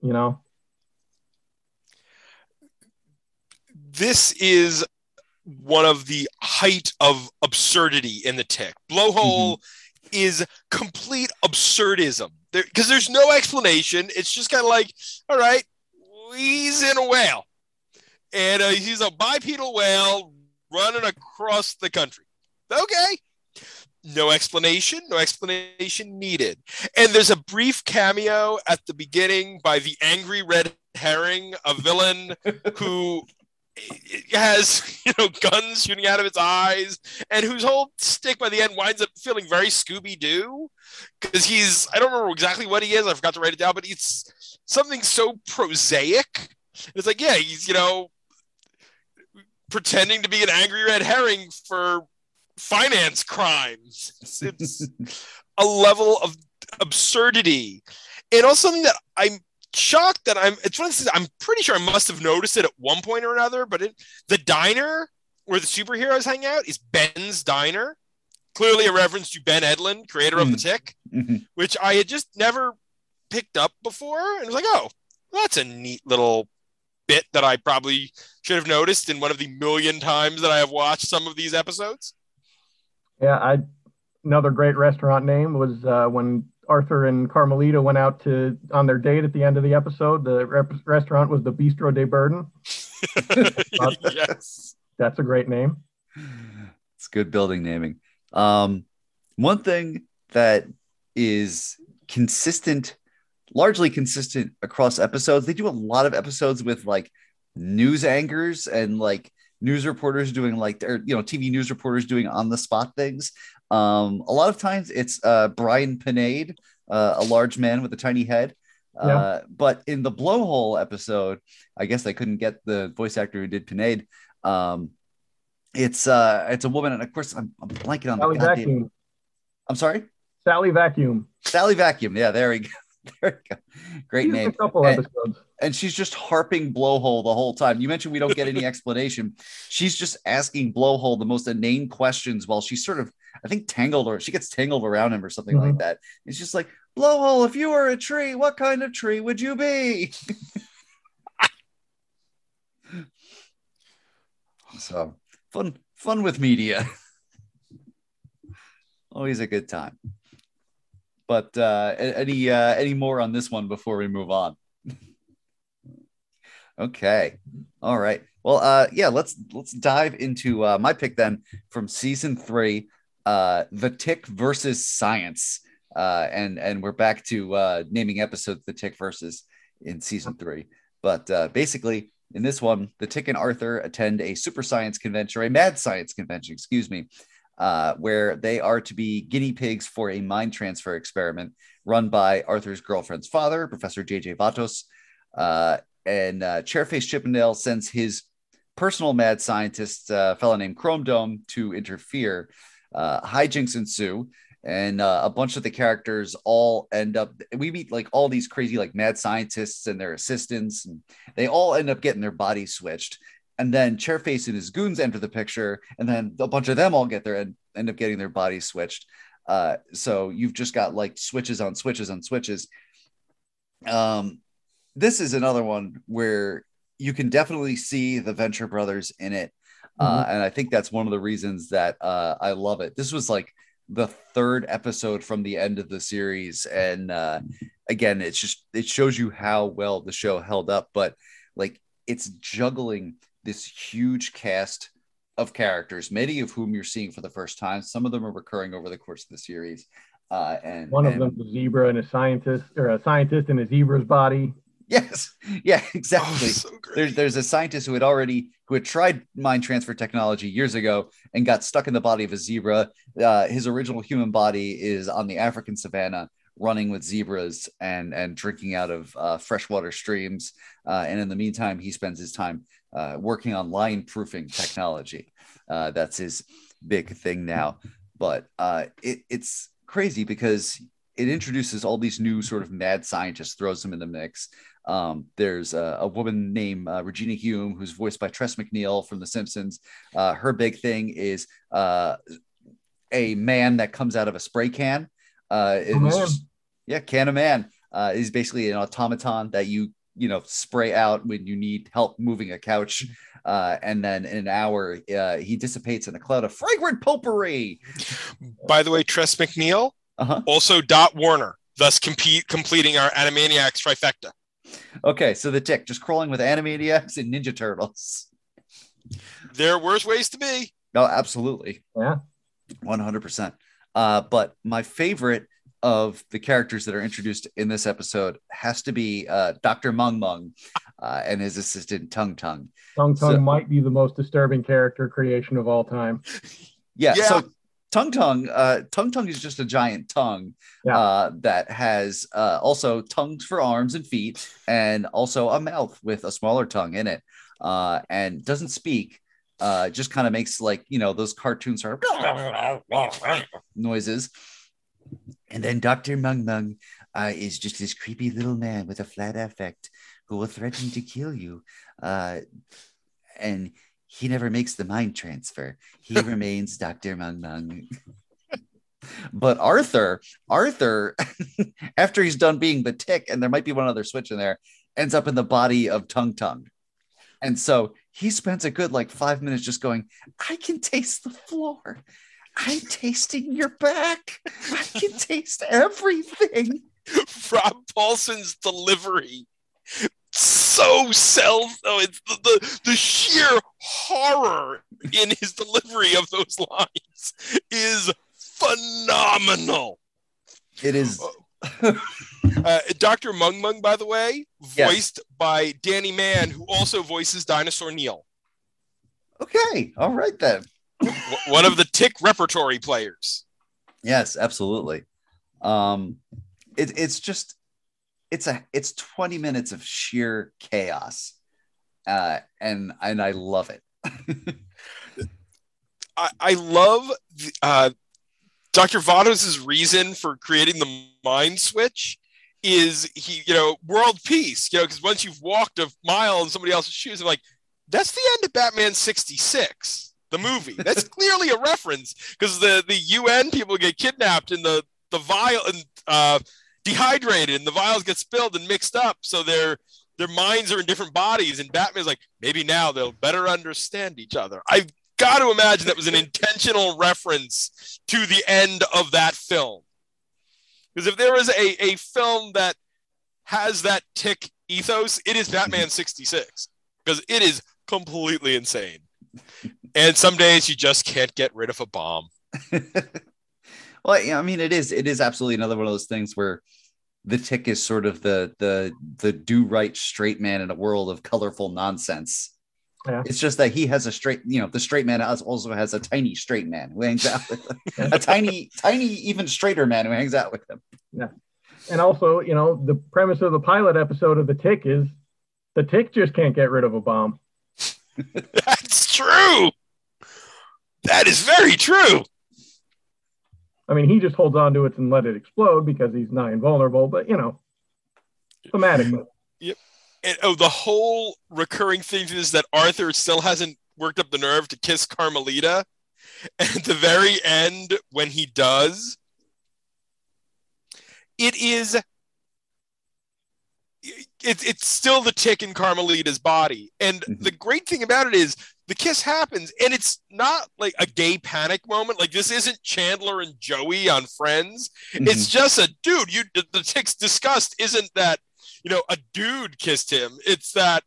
you know. This is one of the height of absurdity in the tick. Blowhole mm-hmm is complete absurdism because there, there's no explanation. It's just kind of like, all right, he's in a whale and uh, he's a bipedal whale running across the country. Okay. No explanation, no explanation needed. And there's a brief cameo at the beginning by the angry red herring, a villain who has you know guns shooting out of its eyes and whose whole stick by the end winds up feeling very scooby-doo because he's i don't remember exactly what he is i forgot to write it down but it's something so prosaic. It's like yeah he's you know pretending to be an angry red herring for finance crimes. It's, it's a level of absurdity. And also something that i'm shocked that I'm. It's one of things I'm pretty sure I must have noticed it at one point or another. But it, the diner where the superheroes hang out is Ben's Diner, clearly a reference to Ben Edlund, creator of the mm-hmm. Tick, mm-hmm. which I had just never picked up before, and I was like, oh, that's a neat little bit that I probably should have noticed in one of the million times that I have watched some of these episodes. Yeah, I another great restaurant name was uh, when Arthur and Carmelita went out to on their date at the end of the episode. The rep- restaurant was the Bistro de Burden. yes, that's a great name. It's good building naming. Um, one thing that is consistent, largely consistent across episodes. They do a lot of episodes with like news anchors and like news reporters doing like or you know TV news reporters doing on the spot things. Um, a lot of times it's uh, Brian Pinade, uh, a large man with a tiny head. Uh, yeah. But in the blowhole episode, I guess they couldn't get the voice actor who did Pinade. Um, it's uh, it's a woman, and of course I'm, I'm blanking on Sally the Vacuum. I'm sorry, Sally Vacuum. Sally Vacuum. Yeah, there we go. there we go. Great name. A couple And, and, she's just harping blowhole the whole time. You mentioned we don't get any explanation. She's just asking blowhole the most inane questions while she's sort of I think tangled or she gets tangled around him or something mm-hmm. like that. It's just like, blowhole, if you were a tree, what kind of tree would you be? so fun, fun with media. Always a good time. But uh, any uh, any more on this one before we move on? okay, all right. Well, uh, yeah, let's let's dive into uh, my pick then from season three, uh, the Tick versus Science, uh, and and we're back to uh, naming episodes the Tick versus in season three. But uh, basically, in this one, the Tick and Arthur attend a super science convention, or a mad science convention, excuse me, uh, where they are to be guinea pigs for a mind transfer experiment run by Arthur's girlfriend's father, Professor J.J. Vatos. Uh, and uh, Chairface Chippendale sends his personal mad scientist, uh, a fellow named Chrome Dome, to interfere. Uh, hijinks ensue, and uh, a bunch of the characters all end up. We meet like all these crazy like mad scientists and their assistants, and they all end up getting their bodies switched and then Chairface and his goons enter the picture, and then a bunch of them all get there and end up getting their bodies switched. Uh, so you've just got like switches on switches on switches. Um, this is another one where you can definitely see the Venture Brothers in it, uh, mm-hmm. and I think that's one of the reasons that uh, I love it. This was like the third episode from the end of the series, and uh, again, it's just it shows you how well the show held up, but like it's juggling this huge cast of characters, many of whom you're seeing for the first time. Some of them are recurring over the course of the series. Uh, and one of and, them's a zebra and a scientist, or a scientist in a zebra's body. Yes, yeah, exactly. Oh, so there's there's a scientist who had already who had tried mind transfer technology years ago and got stuck in the body of a zebra. Uh, his original human body is on the African savannah, running with zebras and and drinking out of uh, freshwater streams. Uh, and in the meantime, he spends his time uh, working on line proofing technology. Uh, that's his big thing now. But uh, it, it's crazy because it introduces all these new sort of mad scientists, throws them in the mix. Um, there's a, a, woman named uh, Regina Hume, who's voiced by Tress MacNeille from The Simpsons. Uh, her big thing is uh, a man that comes out of a spray can. Uh, just, yeah, can of man. Uh, is basically an automaton that you you know spray out when you need help moving a couch uh, and then in an hour uh, he dissipates in a cloud of fragrant potpourri by the way tress macneille uh-huh. also dot warner thus compete completing our animaniacs trifecta okay so the tick just crawling with animaniacs and ninja turtles there are worse ways to be no absolutely yeah 100% uh, but my favorite of the characters that are introduced in this episode has to be uh, Dr. Mung Mung uh, and his assistant Tung Tung. Tung Tung so, might be the most disturbing character creation of all time. Yeah. yeah. So Tung Tung, uh, Tung Tung is just a giant tongue yeah. uh, that has uh, also tongues for arms and feet, and also a mouth with a smaller tongue in it, uh, and doesn't speak. Uh, just kind of makes like you know those cartoons are noises. And then Dr. Mung Mung uh, is just this creepy little man with a flat affect who will threaten to kill you. Uh, and he never makes the mind transfer. He remains Dr. Mung Mung. but Arthur, Arthur, after he's done being the tick, and there might be one other switch in there, ends up in the body of Tung Tung. And so he spends a good like five minutes just going, I can taste the floor. I'm tasting your back. I can taste everything. Rob Paulsen's delivery. So self oh it's the, the, the sheer horror in his delivery of those lines is phenomenal. It is uh, Dr. Mung Mung, by the way, voiced yes. by Danny Mann, who also voices Dinosaur Neil. Okay, all right then one of the tick repertory players. Yes, absolutely. Um, it, it's just it's a it's 20 minutes of sheer chaos. Uh, and and I love it. I, I love uh, Dr. Vatos' reason for creating the mind switch is he, you know, world peace, you know, because once you've walked a mile in somebody else's shoes, I'm like, that's the end of Batman 66 the movie. That's clearly a reference because the the UN people get kidnapped and the the vial and uh, dehydrated and the vials get spilled and mixed up, so their their minds are in different bodies. And Batman's like, maybe now they'll better understand each other. I've got to imagine that was an intentional reference to the end of that film. Because if there is a, a film that has that tick ethos, it is Batman 66. Because it is completely insane. And some days you just can't get rid of a bomb. well, I mean, it is it is absolutely another one of those things where the tick is sort of the the the do right straight man in a world of colorful nonsense. Yeah. It's just that he has a straight, you know, the straight man also has a tiny straight man who hangs out with him. a tiny, tiny, even straighter man who hangs out with him. Yeah. And also, you know, the premise of the pilot episode of The Tick is the tick just can't get rid of a bomb. That's true. That is very true. I mean, he just holds on to it and let it explode because he's not invulnerable, but you know, thematic. Yep. And oh, the whole recurring thing is that Arthur still hasn't worked up the nerve to kiss Carmelita. And at the very end, when he does, it is it's it's still the tick in Carmelita's body. And mm-hmm. the great thing about it is the kiss happens, and it's not like a gay panic moment. Like this isn't Chandler and Joey on Friends. Mm-hmm. It's just a dude. You the tick's disgust isn't that you know a dude kissed him. It's that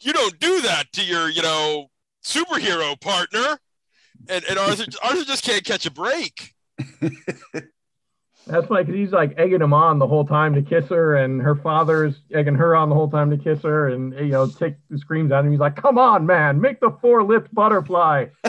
you don't do that to your you know superhero partner. And, and Arthur Arthur just can't catch a break. That's funny because he's like egging him on the whole time to kiss her, and her father's egging her on the whole time to kiss her, and you know, Tick screams at him. He's like, "Come on, man, make the four-lipped butterfly."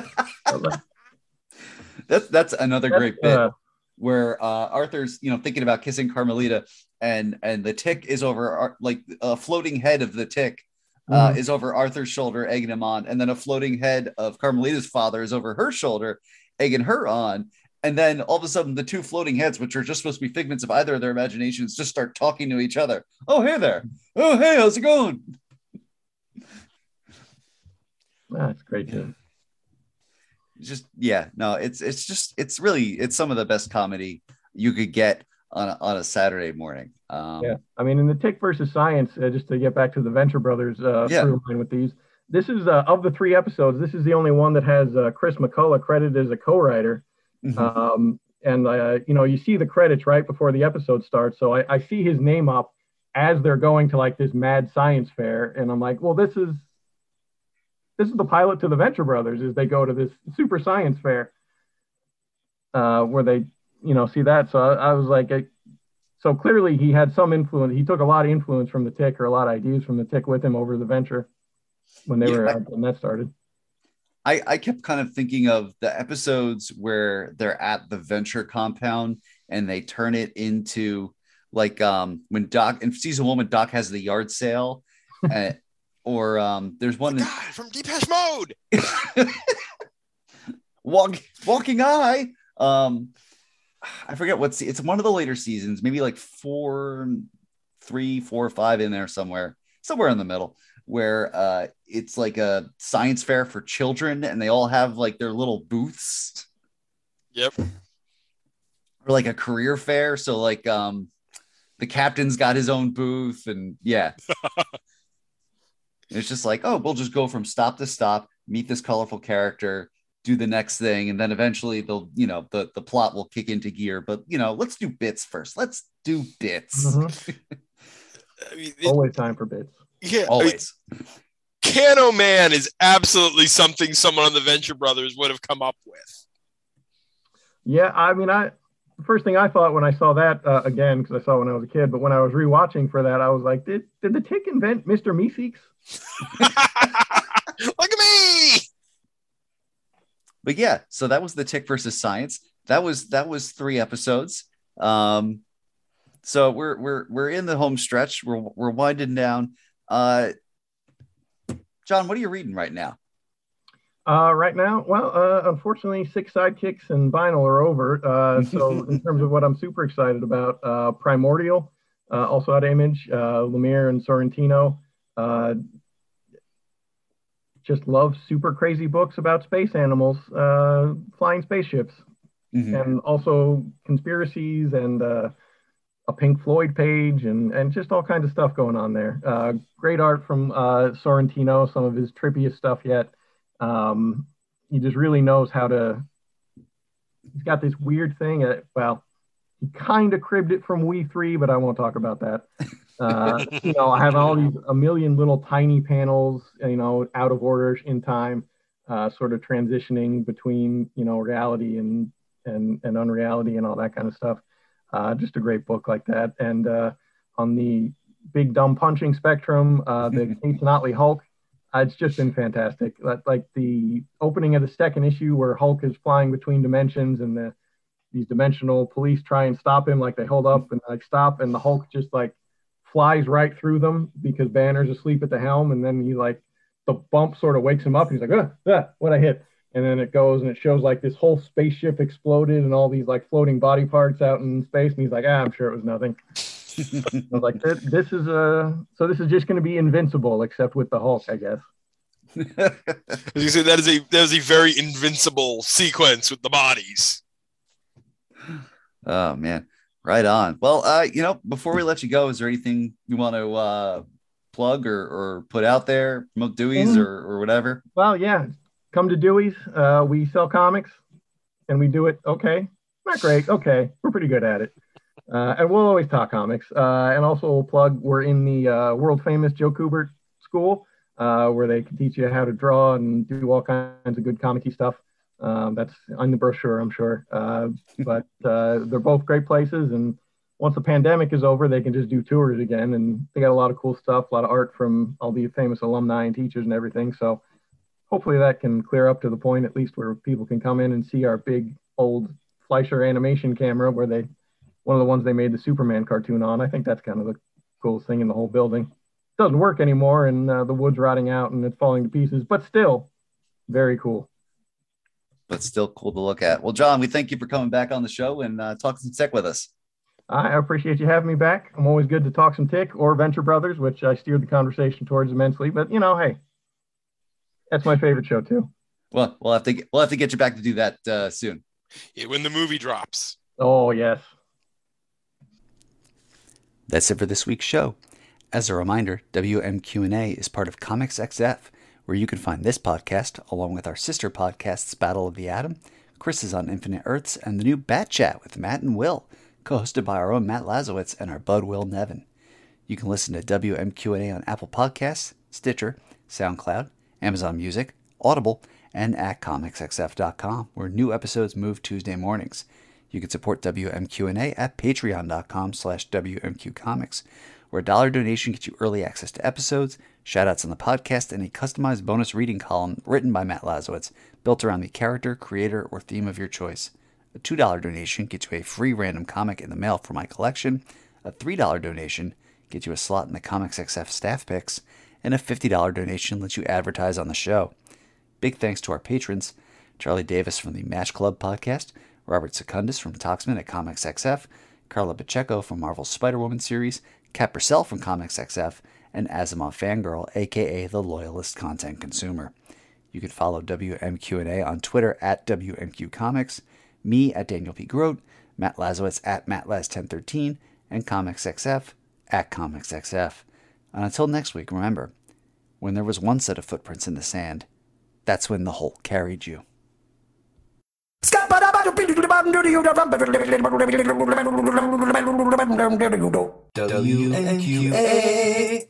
that's that's another that's, great bit uh, where uh, Arthur's you know thinking about kissing Carmelita, and and the Tick is over like a floating head of the Tick. Uh, mm-hmm. is over Arthur's shoulder, egging him on, and then a floating head of Carmelita's father is over her shoulder, egging her on and then all of a sudden the two floating heads which are just supposed to be figments of either of their imaginations just start talking to each other. Oh hey there. Oh hey how's it going? That's great too just yeah no it's it's just it's really it's some of the best comedy you could get on a, on a saturday morning. Um, yeah i mean in the tick versus science uh, just to get back to the venture brothers uh yeah. line with these this is uh, of the three episodes this is the only one that has uh, Chris McCulloch credited as a co-writer Mm-hmm. Um, and uh, you know, you see the credits right before the episode starts, so I, I, see his name up as they're going to like this mad science fair, and I'm like, well, this is this is the pilot to the Venture Brothers as they go to this super science fair, uh, where they you know see that. So I, I was like, I, so clearly he had some influence. He took a lot of influence from the Tick or a lot of ideas from the Tick with him over the Venture when they yeah, were uh, when that started. I, I kept kind of thinking of the episodes where they're at the venture compound and they turn it into like um when Doc in season one when Doc has the yard sale, uh, or um there's one the from Depeche Mode. Walk, walking eye. Um, I forget what's it's one of the later seasons, maybe like four, three, four, five in there somewhere, somewhere in the middle where uh, it's like a science fair for children and they all have like their little booths. Yep. Or like a career fair. So like um the captain's got his own booth and yeah. it's just like, oh, we'll just go from stop to stop, meet this colorful character, do the next thing, and then eventually they'll, you know, the, the plot will kick into gear. But you know, let's do bits first. Let's do bits. Mm-hmm. I mean, it, Always time for bits. Yeah, always. Cano Man is absolutely something someone on the Venture Brothers would have come up with. Yeah, I mean, I the first thing I thought when I saw that uh, again because I saw when I was a kid, but when I was rewatching for that, I was like, did did the Tick invent Mister Meeseeks? Look at me! But yeah, so that was the Tick versus Science. That was that was three episodes. Um, so we're we're we're in the home stretch. We're we're winding down. Uh, John, what are you reading right now? Uh, right now, well, uh, unfortunately, six sidekicks and vinyl are over. Uh, so, in terms of what I'm super excited about, uh, Primordial, uh, also at Image, uh, Lemire and Sorrentino, uh, just love super crazy books about space animals, uh, flying spaceships, mm-hmm. and also conspiracies and uh, a Pink Floyd page and and just all kinds of stuff going on there. Uh, great art from uh, Sorrentino, some of his trippiest stuff yet. Um, he just really knows how to. He's got this weird thing. Uh, well, he kind of cribbed it from We Three, but I won't talk about that. Uh, you know, I have all these a million little tiny panels, you know, out of order in time, uh, sort of transitioning between you know reality and and and unreality and all that kind of stuff. Uh, just a great book like that. And uh, on the big dumb punching spectrum, uh, the Cates Ottley Hulk, uh, it's just been fantastic. Like the opening of the second issue where Hulk is flying between dimensions and the these dimensional police try and stop him, like they hold up and like stop, and the Hulk just like flies right through them because Banner's asleep at the helm, and then he like the bump sort of wakes him up, and he's like, ah, ah what I hit, and then it goes and it shows like this whole spaceship exploded and all these like floating body parts out in space, and he's like, ah, I'm sure it was nothing. I was like, this is a so this is just going to be invincible, except with the Hulk, I guess. As you said, that is a that is a very invincible sequence with the bodies. Oh man, right on. Well, uh, you know, before we let you go, is there anything you want to uh, plug or, or put out there, promote Dewey's mm-hmm. or, or whatever? Well, yeah, come to Dewey's. Uh, we sell comics, and we do it okay, not great, okay. We're pretty good at it. Uh, and we'll always talk comics. Uh, and also, we'll plug we're in the uh, world famous Joe Kubert School, uh, where they can teach you how to draw and do all kinds of good comic stuff. Um, that's on the brochure, I'm sure. Uh, but they're both great places. And once the pandemic is over, they can just do tours again. And they got a lot of cool stuff, a lot of art from all the famous alumni and teachers and everything. So hopefully that can clear up to the point, at least where people can come in and see our big old Fleischer animation camera where they one of the ones they made the Superman cartoon on. I think that's kind of the coolest thing in the whole building. It doesn't work anymore, and uh, the wood's rotting out and it's falling to pieces, but still very cool. But still cool to look at. Well, John, we thank you for coming back on the show and uh, talking some Tick with us. I appreciate you having me back. I'm always good to talk some tick or Venture Brothers, which I steered the conversation towards immensely. But you know, hey, that's my favorite show too. Well, we'll have to we'll have to get you back to do that uh, soon. Yeah, when the movie drops. Oh yes. That's it for this week's show. As a reminder, WMQ&A is part of Comics XF, where you can find this podcast along with our sister podcasts Battle of the Atom, Crisis on Infinite Earths, and the new Bat Chat with Matt and Will, co-hosted by our own Matt Lazorwitz and our bud Will Nevin. You can listen to WMQ&A on Apple Podcasts, Stitcher, SoundCloud, Amazon Music, Audible, and at comicsxf.com, where new episodes move Tuesday mornings. You can support WMQ&A at patreon.com slash WMQcomics, where a dollar donation gets you early access to episodes, shoutouts on the podcast, and a customized bonus reading column written by Matt Lazorwitz, built around the character, creator, or theme of your choice. A $2 donation gets you a free random comic in the mail for my collection. A $3 donation gets you a slot in the Comics XF staff picks. And a $50 donation lets you advertise on the show. Big thanks to our patrons Charlie Davis from the Match Club podcast, Robert Secundus from Toxman at Comics XF, Karla Pacheco from Marvel's Spider Woman series, Kat Purcell from Comics XF, and Asimov Fangirl, aka the Loyalist Content Consumer. You can follow WMQ&A on Twitter at WMQ Comics, me at Daniel P. Grote, Matt Lazorwitz at MattLaz1013, and Comics XF at Comics XF. And until next week, remember, when there was one set of footprints in the sand, that's when the Hulk carried you. WMQ&A